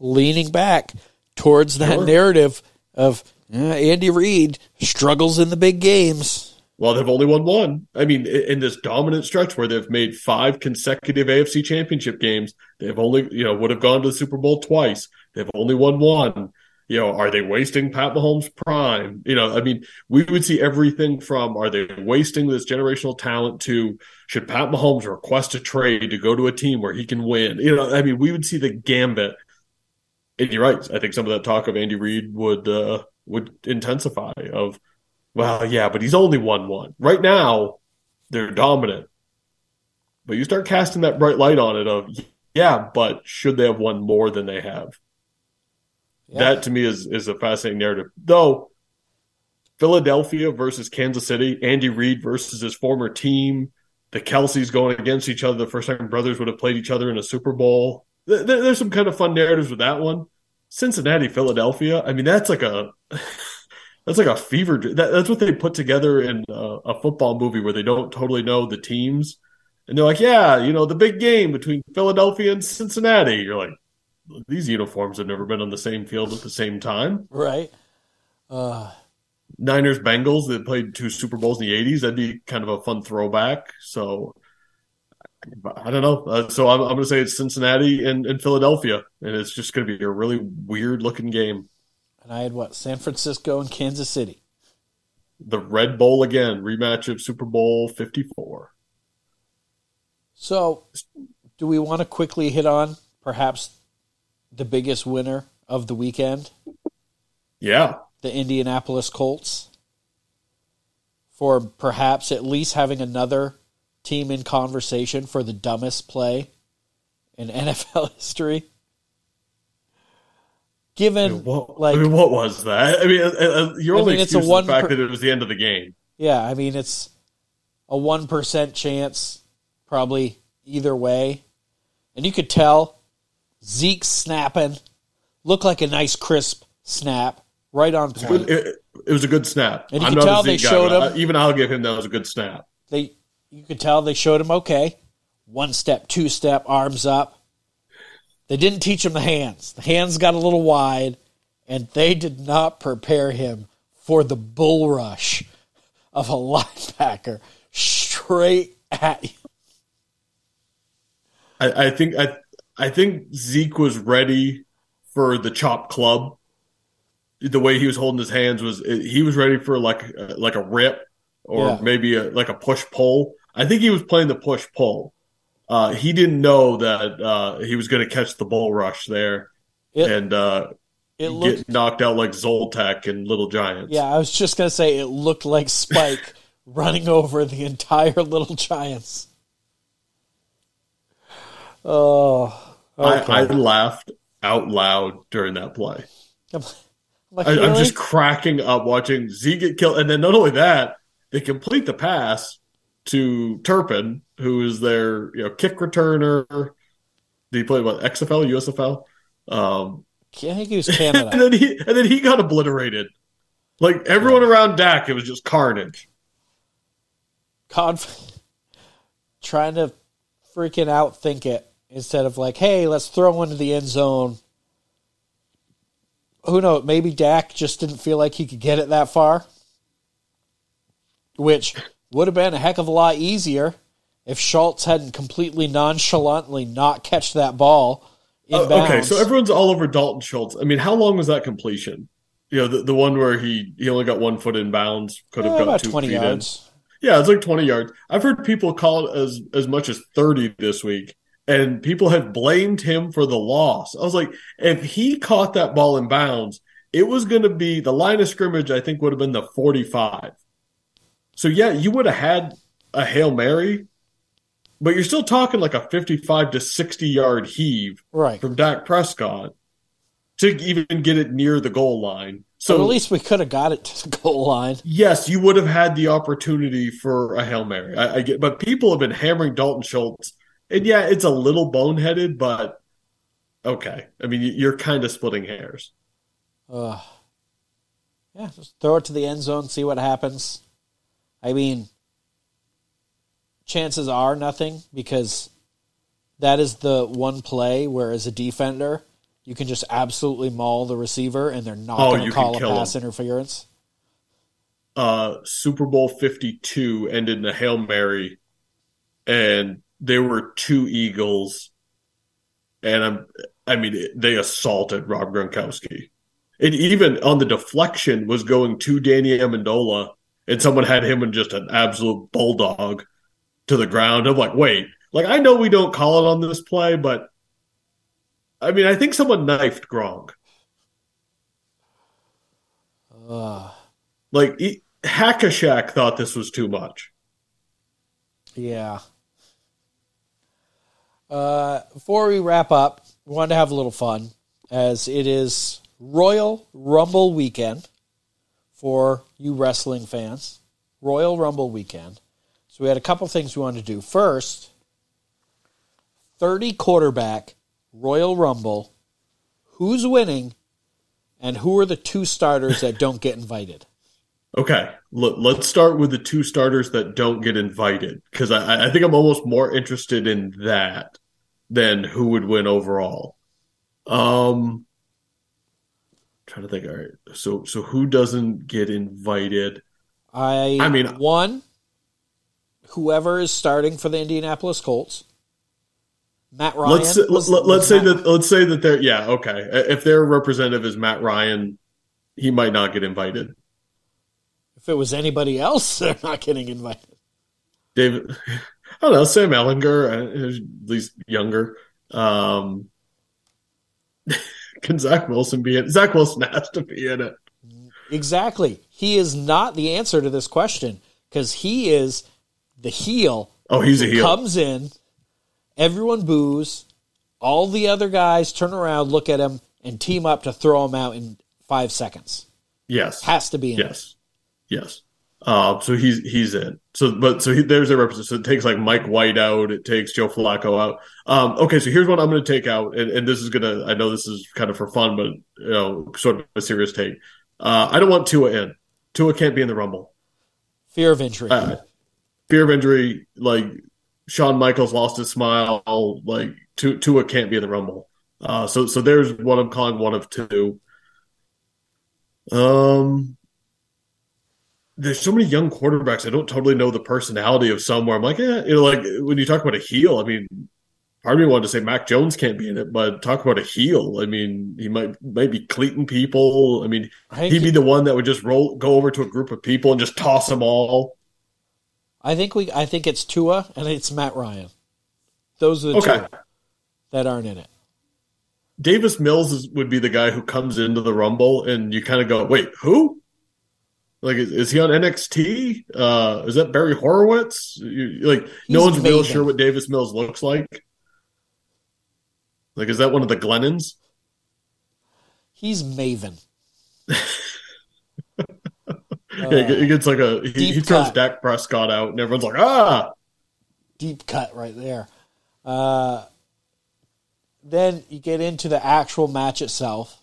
leaning back towards that sure. narrative of Andy Reid struggles in the big games. Well, they've only won one. I mean, in this dominant stretch where they've made five consecutive AFC championship games, they've only, you know, would have gone to the Super Bowl twice. They've only won one. You know, are they wasting Pat Mahomes' prime? You know, I mean, we would see everything from are they wasting this generational talent to should Pat Mahomes request a trade to go to a team where he can win? You know, I mean, we would see the gambit. And you're right. I think some of that talk of Andy Reid would uh, would intensify of well yeah but he's only won one right now they're dominant but you start casting that bright light on it of yeah but should they have won more than they have yeah. that to me is is a fascinating narrative though Philadelphia versus Kansas City, Andy Reid versus his former team. the Kelces going against each other the first time brothers would have played each other in a Super Bowl. There's some kind of fun narratives with that one. Cincinnati, Philadelphia. I mean, that's like a that's like a fever. That, that's what they put together in a, a football movie where they don't totally know the teams, and they're like, yeah, you know, the big game between Philadelphia and Cincinnati. You're like, these uniforms have never been on the same field at the same time, right? Uh, Niners Bengals that played two Super Bowls in the '80s. That'd be kind of a fun throwback. So I don't know. Uh, so I'm, I'm going to say it's Cincinnati and, and Philadelphia, and it's just going to be a really weird looking game. And I had what San Francisco and Kansas City. The Red Bowl again, rematch of Super Bowl 54. So, do we want to quickly hit on perhaps the biggest winner of the weekend? Yeah. The Indianapolis Colts. For perhaps at least having another team in conversation for the dumbest play in NFL history. Given I mean, what, like I mean, what was that? I mean, uh, uh, you're I only mean, it's a one the fact per- that it was the end of the game. Yeah, I mean it's a one percent chance, probably either way, and you could tell Zeke snapping looked like a nice crisp snap right on point. It, it was a good snap. And you I'm could tell they guy, showed but him- Even I'll give him that was a good snap. They you could tell they showed him okay, one step, two step, arms up. They didn't teach him the hands. The hands got a little wide, and they did not prepare him for the bull rush of a linebacker straight at you. I, I think I I think Zeke was ready for the chop club. The way he was holding his hands was he was ready for like like a rip or Yeah. maybe a, like a push pull. I think he was playing the push pull. Uh, he didn't know that uh, he was going to catch the bull rush there It, and uh, it looked get knocked out like Zoltak and Little Giants. Yeah, I was just gonna say it looked like Spike running over the entire Little Giants. Oh, okay. I, I laughed out loud during that play. I'm like, I, I'm just cracking up watching Z get killed, and then not only that, they complete the pass to Turpin, who is their you know kick returner. Did he play what XFL, USFL? Um, I think he was and Canada. then he and then he got obliterated. Like everyone around Dak, it was just carnage. Conf- trying to freaking outthink it instead of like, hey, let's throw into the end zone. Who knows? Maybe Dak just didn't feel like he could get it that far, which would have been a heck of a lot easier if Schultz hadn't completely nonchalantly not catch that ball in Uh, bounds. okay, so everyone's all over Dalton Schultz. I mean, how long was that completion? You know, the, the one where he he only got one foot in bounds, could have Eh, got two twenty feet in. yards. Yeah, it's like 20 yards. I've heard people call it as as much as 30 this week, and people have blamed him for the loss. I was like, if he caught that ball in bounds, it was going to be the line of scrimmage. I think would have been the 45. So yeah, you would have had a hail mary, but you're still talking like a 55 to 60 yard heave Right. from Dak Prescott to even get it near the goal line. So So at least we could have got it to the goal line. Yes, you would have had the opportunity for a hail mary. I, I get, but people have been hammering Dalton Schultz, and yeah, it's a little boneheaded, but okay. I mean, you- you're kind of splitting hairs. Ugh. Yeah, just throw it to the end zone, see what happens. I mean, chances are nothing because that is the one play where, as a defender, you can just absolutely maul the receiver and they're not Oh, going to call a pass him. interference. Uh, Super Bowl 52 ended in a hail mary, and there were two Eagles, and I'm, I mean, they assaulted Rob Gronkowski. And even on the deflection was going to Danny Amendola, and someone had him in just an absolute bulldog to the ground. I'm like, wait, like I know we don't call it on this play, but I mean, I think someone knifed Gronk. Ugh. Like he, Hackashack thought this was too much. Yeah. Uh, before we wrap up, we wanted to have a little fun as it is Royal Rumble weekend for you wrestling fans. Royal Rumble weekend. So we had a couple things we wanted to do. First, 30 quarterback Royal Rumble. Who's winning and who are the two starters that don't get invited? Okay, Let, let's start with the two starters that don't get invited because I, I think I'm almost more interested in that than who would win overall. Um, trying to think. All right, so so who doesn't get invited? I I mean- one whoever is starting for the Indianapolis Colts. Matt Ryan. let's was- let, us say Matt- that let's say that they're yeah okay if their representative is Matt Ryan, he might not get invited. if it was anybody else, they're not getting invited. David, I don't know Sam Ehlinger, uh, at least younger. Um, can Zach Wilson be in? Zach Wilson has to be in it. Exactly. He is not the answer to this question because he is the heel Oh, he's a heel. comes in, everyone boos, all the other guys turn around, look at him, and team up to throw him out in five seconds. yes, Has to be in. yes, yes. Uh, so he's he's in. So, but so he, there's a representative. So it takes like Mike White out. It takes Joe Flacco out. Um, okay, so here's what I'm going to take out, and, and this is gonna. I know this is kind of for fun, but you know, sort of a serious take. Uh, I don't want Tua in. Tua can't be in the Rumble. Fear of injury. Uh, fear of injury, like Shawn Michaels lost his smile, like Tua, Tua can't be in the Rumble. Uh, so so there's what I'm calling one of two. Um, there's so many young quarterbacks. I don't totally know the personality of some. Where I'm like, yeah, you know, like when you talk about a heel, I mean, part of me wanted to say Mac Jones can't be in it, but talk about a heel. I mean, he might might be cleating people. I mean, I he'd be the one that would just roll go over to a group of people and just toss them all. I think we. I think it's Tua and it's Matt Ryan. Those are the Okay. two that aren't in it. Davis Mills is, would be the guy who comes into the Rumble, and you kind of go, "Wait, who? Like, is, is he on NXT? Uh, is that Barry Horowitz? You, like, no He's one's real sure what Davis Mills looks like. Like, is that one of the Glennons? He's Maven. yeah, he gets like a he, he throws cut. Dak Prescott out, and everyone's like, "Ah, deep cut right there. Uh, then you get into the actual match itself.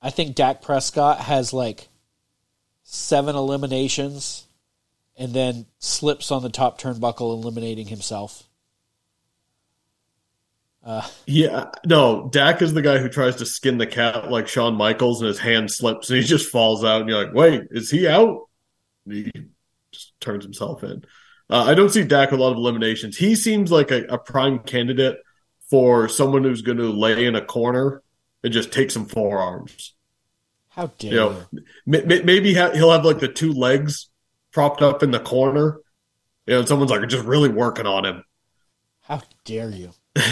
I think Dak Prescott has like seven eliminations and then slips on the top turnbuckle, eliminating himself. yeah." No, Dak is the guy who tries to skin the cat like Shawn Michaels, and his hand slips, and he just falls out, and you're like, "Wait, is he out?" And he just turns himself in. Uh, I don't see Dak with a lot of eliminations. He seems like a, a prime candidate for someone who's going to lay in a corner and just take some forearms. How dare You know, maybe ha- he'll have like the two legs propped up in the corner. You know, and someone's like just really working on him. How dare you?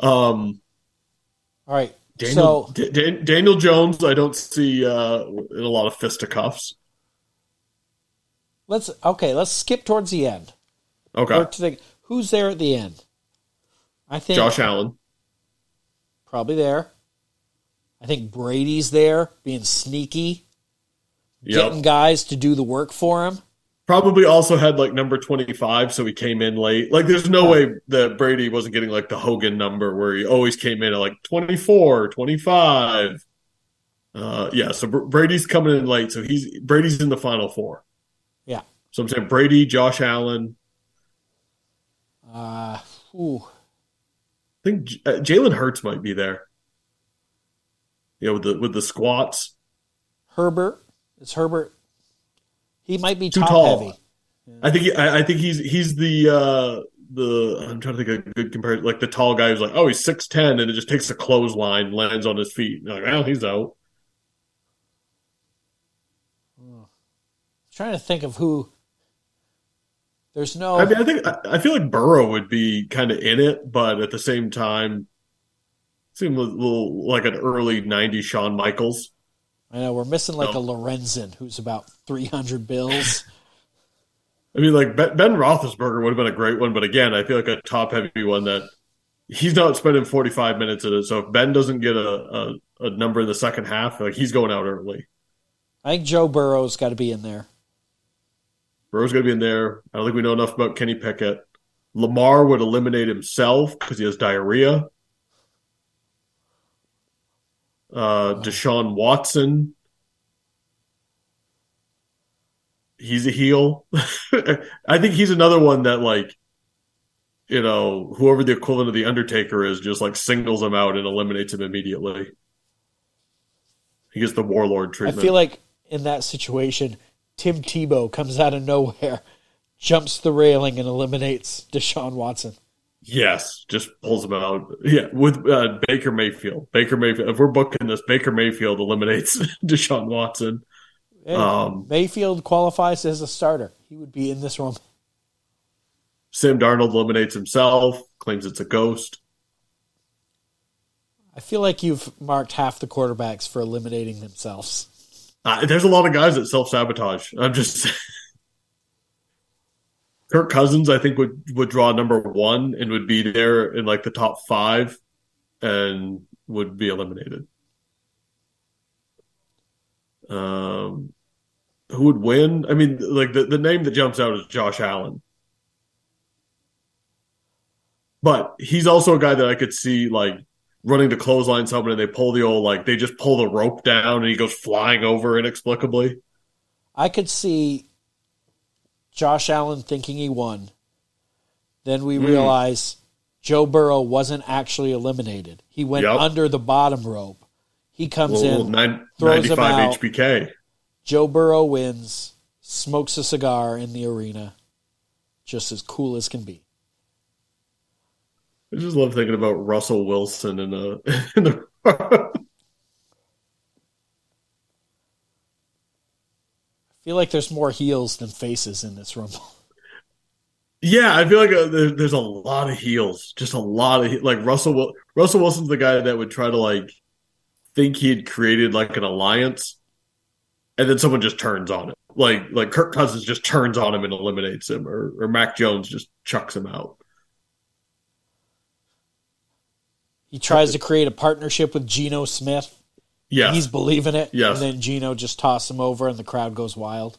Um, All right. Daniel, so D- Dan- Daniel Jones, I don't see uh, in a lot of fisticuffs. let's okay. Let's skip towards the end. Okay, to the, who's there at the end? I think Josh Allen. probably there. I think Brady's there, being sneaky, getting guys to do the work for him. Probably also had like number 25, so he came in late. Like, there's no way that Brady wasn't getting like the Hogan number where he always came in at like 24, 25. Uh, yeah, so Brady's coming in late, so he's Brady's in the final four. Yeah. So I'm saying Brady, Josh Allen. Uh, ooh, I think J- uh, Jalen Hurts might be there. You know, with the with the squats. Herbert. It's Herbert. He might be Too tall. heavy. I think he, I, I think he's he's the uh the I'm trying to think of a good comparison like the tall guy who's like oh he's six ten and it just takes a clothesline lands on his feet like well he's out trying to think of who. There's no. I mean I think I, I feel like Burrow would be kind of in it but at the same time seemed a little like an early '90s Shawn Michaels I know we're missing like No. a Lorenzen who's about 300 bills. I mean like Ben, ben Roethlisberger would have been a great one but again I feel like a top heavy one that he's not spending 45 minutes in it so if Ben doesn't get a, a, a number in the second half like he's going out early. I think Joe Burrow's got to be in there. Burrow's going to be in there. I don't think we know enough about Kenny Pickett. Lamar would eliminate himself because he has diarrhea. Uh, Deshaun Watson. He's a heel. I think he's another one that, like, you know, whoever the equivalent of the Undertaker is, just like singles him out and eliminates him immediately. He gets the warlord treatment. I feel like in that situation, Tim Tebow comes out of nowhere, jumps the railing, and eliminates Deshaun Watson. Yes, just pulls him out. Yeah, with uh, Baker Mayfield. Baker Mayfield. If we're booking this, Baker Mayfield eliminates Deshaun Watson. Um, Mayfield qualifies as a starter. He would be in this room. Sam Darnold eliminates himself, claims it's a ghost. I feel like you've marked half the quarterbacks for eliminating themselves. Uh, there's a lot of guys that self sabotage. I'm just. Kirk Cousins, I think, would would draw number one and would be there in like the top five, and would be eliminated. Um, who would win? I mean, like the, the name that jumps out is Josh Allen, but he's also a guy that I could see like running to clothesline someone and they pull the old like they just pull the rope down and he goes flying over inexplicably. I could see Josh Allen thinking he won. Then we mm. realize Joe Burrow wasn't actually eliminated. He went yep. under the bottom rope. He comes in, nine, throws him out. HBK. Joe Burrow wins, smokes a cigar in the arena, just as cool as can be. I just love thinking about Russell Wilson in a in the. Feel like there's more heels than faces in this rumble. Yeah, I feel like uh, there, there's a lot of heels, just a lot of like Russell. Russell Wilson's the guy that would try to like think he had created like an alliance, and then someone just turns on it. Like like Kirk Cousins just turns on him and eliminates him, or or Mac Jones just chucks him out. He tries to create a partnership with Geno Smith. Yeah. He's believing it. Yes. And then Geno just tosses him over and the crowd goes wild.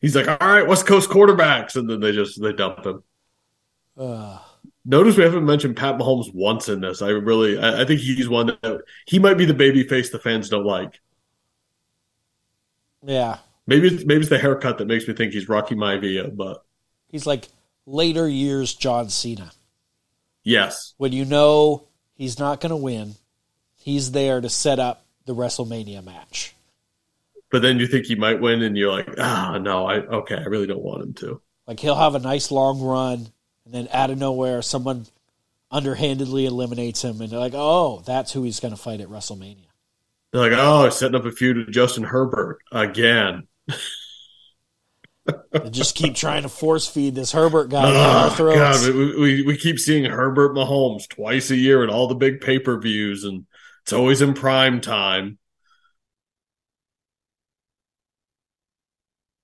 He's like, all right, West Coast quarterbacks. And then they just, they dump him. Uh, Notice we haven't mentioned Pat Mahomes once in this. I really, I, I think he's one that he might be the baby face the fans don't like. Yeah. Maybe it's, maybe it's the haircut that makes me think he's Rocky Maivia, but he's like later years John Cena. Yes. When you know He's not going to win. He's there to set up the WrestleMania match. But then you think he might win, and you're like, ah, no, I okay, I really don't want him to. Like he'll have a nice long run, and then out of nowhere, someone underhandedly eliminates him, and they're like, oh, that's who he's going to fight at WrestleMania. They're like, oh, setting up a feud with Justin Herbert again. just keep trying to force feed this Herbert guy down our throats. God, we, we, we keep seeing Herbert Mahomes twice a year at all the big pay per views, and it's always in prime time.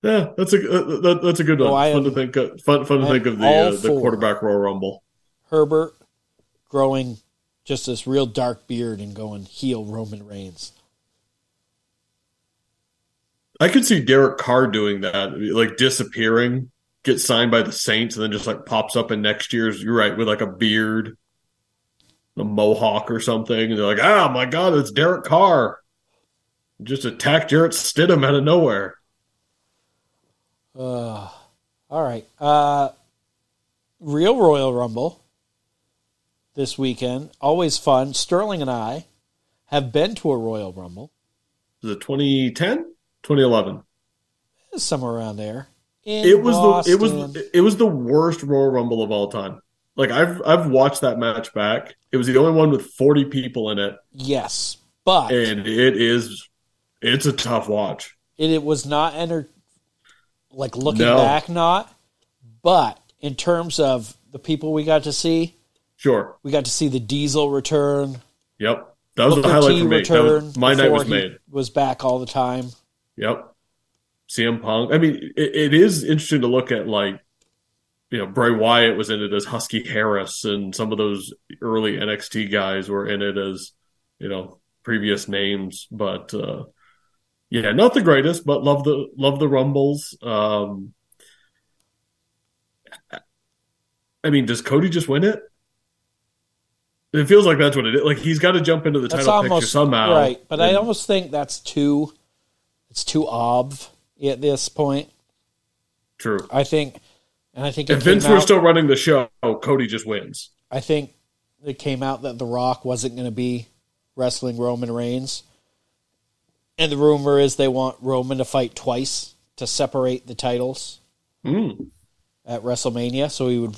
Yeah, that's a that, that's a good one. Oh, fun, to think of, fun, fun to think of the uh, the quarterback Royal Rumble. Herbert growing just this real dark beard and going heel Roman Reigns. I could see Derek Carr doing that, like disappearing, get signed by the Saints, and then just like pops up in next year's. You're right with like a beard, a mohawk or something, and they're like, "Oh my god, it's Derek Carr!" Just attacked Jarrett Stidham out of nowhere. Uh, all right. Uh, real Royal Rumble this weekend. Always fun. Sterling and I have been to a Royal Rumble. Is it 2010? 2011. Somewhere around there. it was Boston. the it was it was the worst Royal Rumble of all time. Like I've I've watched that match back. It was the only one with 40 people in it. Yes, but and it is it's a tough watch. It, it was not enter like looking no. back not, but in terms of the people we got to see, sure. We got to see the Diesel return. Yep. That was Booker the highlight T for me. Was, my night was made. Was back all the time. Yep. CM Punk. I mean, it, it is interesting to look at like, you know Bray Wyatt was in it as Husky Harris, and some of those early NXT guys were in it as you know previous names. But uh, yeah, not the greatest, but love the love the Rumbles. Um, I mean, does Cody just win it? It feels like that's what it is. Like he's got to jump into the that's title almost, picture somehow, right? But and, I almost think that's too, it's too ob at this point. True. I think and I think If Vince came were still running the show, Cody just wins. I think it came out that The Rock wasn't going to be wrestling Roman Reigns, and the rumor is they want Roman to fight twice to separate the titles Mm. at WrestleMania, so he would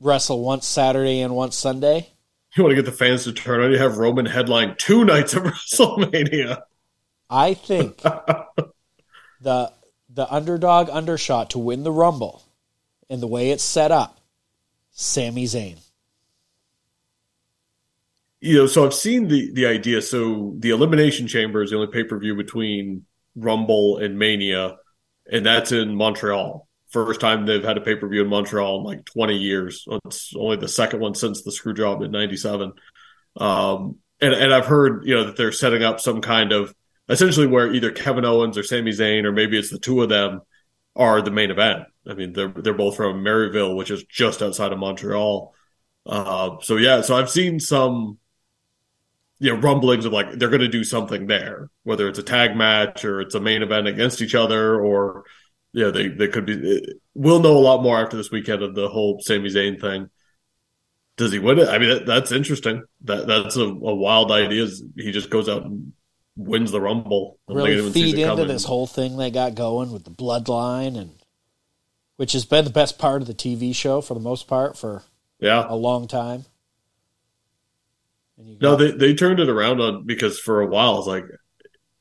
wrestle once Saturday and once Sunday. You want to get the fans to turn on? You have Roman headline two nights of WrestleMania. I think the the underdog undershot to win the Rumble, and the way it's set up, Sami Zayn. you know, so I've seen the the idea. So the Elimination Chamber is the only pay per view between Rumble and Mania, and that's in Montreal. First time they've had a pay per view in Montreal in like 20 years. It's only the second one since the screw job in '97. Um, and and I've heard you know that they're setting up some kind of essentially where either Kevin Owens or Sami Zayn or maybe it's the two of them are the main event. I mean, they're they're both from Marieville, which is just outside of Montreal. Uh, so yeah, so I've seen some you know rumblings of like they're going to do something there, whether it's a tag match or it's a main event against each other, or yeah, they they could be. We'll know a lot more after this weekend of the whole Sami Zayn thing. Does he win it? I mean, that, that's interesting. That that's a, a wild idea. He just goes out and wins the Rumble? Really feed into coming. this whole thing they got going with the bloodline and which has been the best part of the TV show for the most part for Yeah, a long time. No, they they turned it around on because for a while I was like,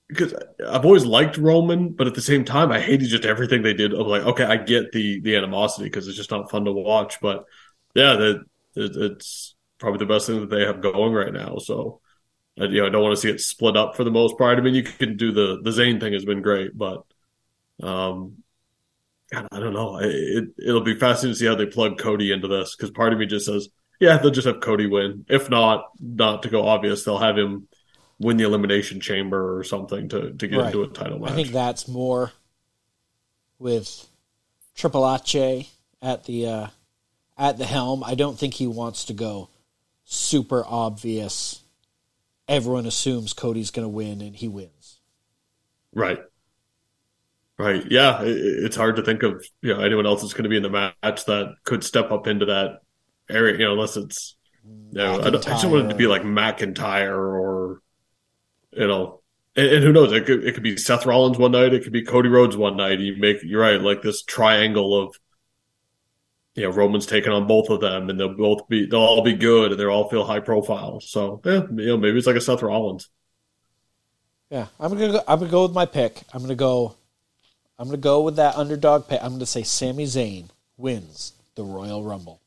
because I've always liked Roman, but at the same time I hated just everything they did. I'm like, okay, I get the the animosity because it's just not fun to watch, but yeah, that it, it's probably the best thing that they have going right now. So, I, you know, I don't want to see it split up for the most part. I mean, you can do the the Zayn thing has been great, but um, God, I don't know. It, it it'll be fascinating to see how they plug Cody into this because part of me just says, yeah, they'll just have Cody win. If not, not to go obvious, they'll have him win the elimination chamber or something to to get Right. into a title match. I think that's more with Triple H at the uh, at the helm. I don't think he wants to go super obvious. Everyone assumes Cody's going to win, and he wins. Right. Right. Yeah. It, it's hard to think of you know anyone else that's going to be in the match that could step up into that area. You know, unless it's you know, I, don't, I just want it to be like McIntyre or you know, and, and who knows? It could it could be Seth Rollins one night. It could be Cody Rhodes one night. You make you're right, like this triangle of you know Roman's taking on both of them, and they'll both be they'll all be good, and they'll all feel high profile. So yeah, you know, maybe it's like a Seth Rollins. Yeah, I'm gonna go, I'm gonna go with my pick. I'm gonna go. I'm gonna go with that underdog pick. I'm gonna say Sami Zayn wins the Royal Rumble.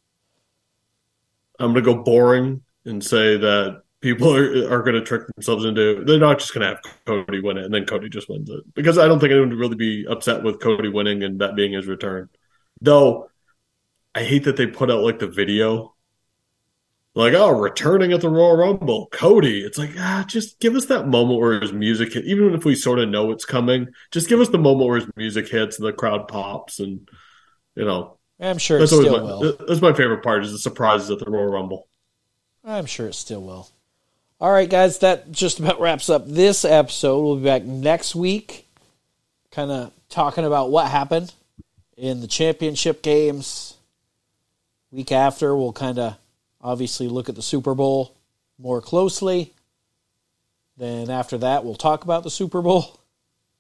I'm going to go boring and say that people are, are going to trick themselves into they're not just going to have Cody win it and then Cody just wins it because I don't think anyone would really be upset with Cody winning and that being his return. Though I hate that they put out like the video like oh returning at the Royal Rumble Cody it's like ah just give us that moment where his music hit even if we sort of know it's coming just give us the moment where his music hits and the crowd pops and you know I'm sure that's always my, will. that's my favorite part is the surprises at the Royal Rumble. I'm sure it still will. All right, guys, that just about wraps up this episode. We'll be back next week, kind of talking about what happened in the championship games. Week after, we'll kind of obviously look at the Super Bowl more closely. Then after that, we'll talk about the Super Bowl.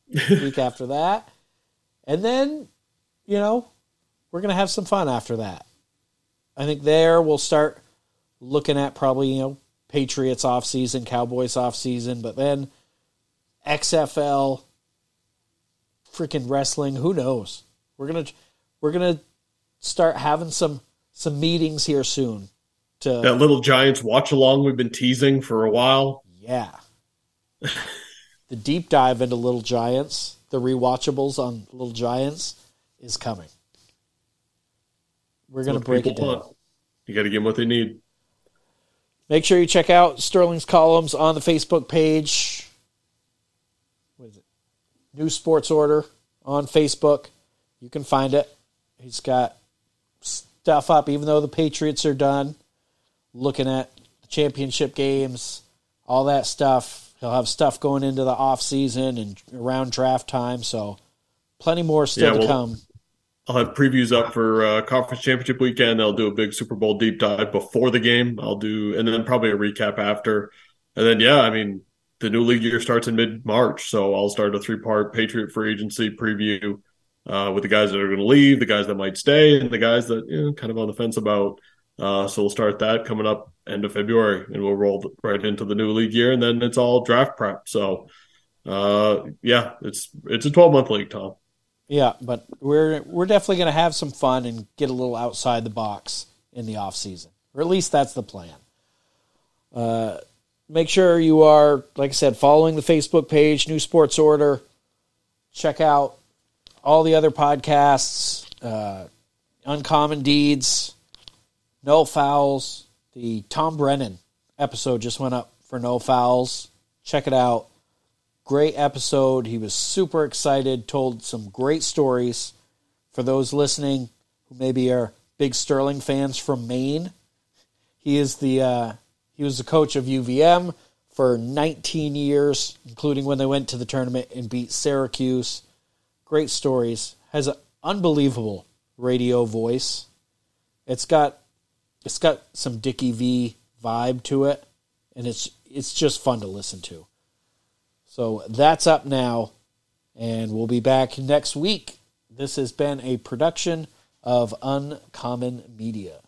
week after that. And then, you know, we're going to have some fun after that. I think there we'll start looking at probably you know Patriots off season, Cowboys off season, but then XFL, freaking wrestling. Who knows? We're gonna we're gonna start having some some meetings here soon. To That little Giants watch along we've been teasing for a while. yeah, the deep dive into Little Giants, the rewatchables on Little Giants is coming. We're gonna What break it down. want. You got to give them what they need. Make sure you check out Sterling's columns on the Facebook page. What is it? New Sports Order on Facebook. You can find it. He's got stuff up, even though the Patriots are done. Looking at the championship games, all that stuff. He'll have stuff going into the off season and around draft time. So, plenty more still Yeah, to well- come. I'll have previews up for uh, conference championship weekend. I'll do a big Super Bowl deep dive before the game. I'll do, and then probably a recap after. And then, yeah, I mean, the new league year starts in mid March, so I'll start a three part Patriot free agency preview uh, with the guys that are going to leave, the guys that might stay, and the guys that you know, kind of on the fence about. Uh, so we'll start that coming up end of February, and we'll roll right into the new league year, and then it's all draft prep. So, uh, yeah, it's it's a twelve month league, Tom. Yeah, but we're we're definitely going to have some fun and get a little outside the box in the off season, or at least that's the plan. Uh, make sure you are, like I said, following the Facebook page, New Sports Order. Check out all the other podcasts, uh, Uncommon Deeds, No Fouls. The Tom Brennan episode just went up for No Fouls. Check it out great episode. He was super excited, told some great stories. For those listening who maybe are big Sterling fans from Maine, he is the uh, he was the coach of UVM for 19 years, including when they went to the tournament and beat Syracuse. Great stories. Has an unbelievable radio voice. It's got it's got some Dickie V vibe to it, and it's it's just fun to listen to. So that's up now, and we'll be back next week. This has been a production of Uncommon Media.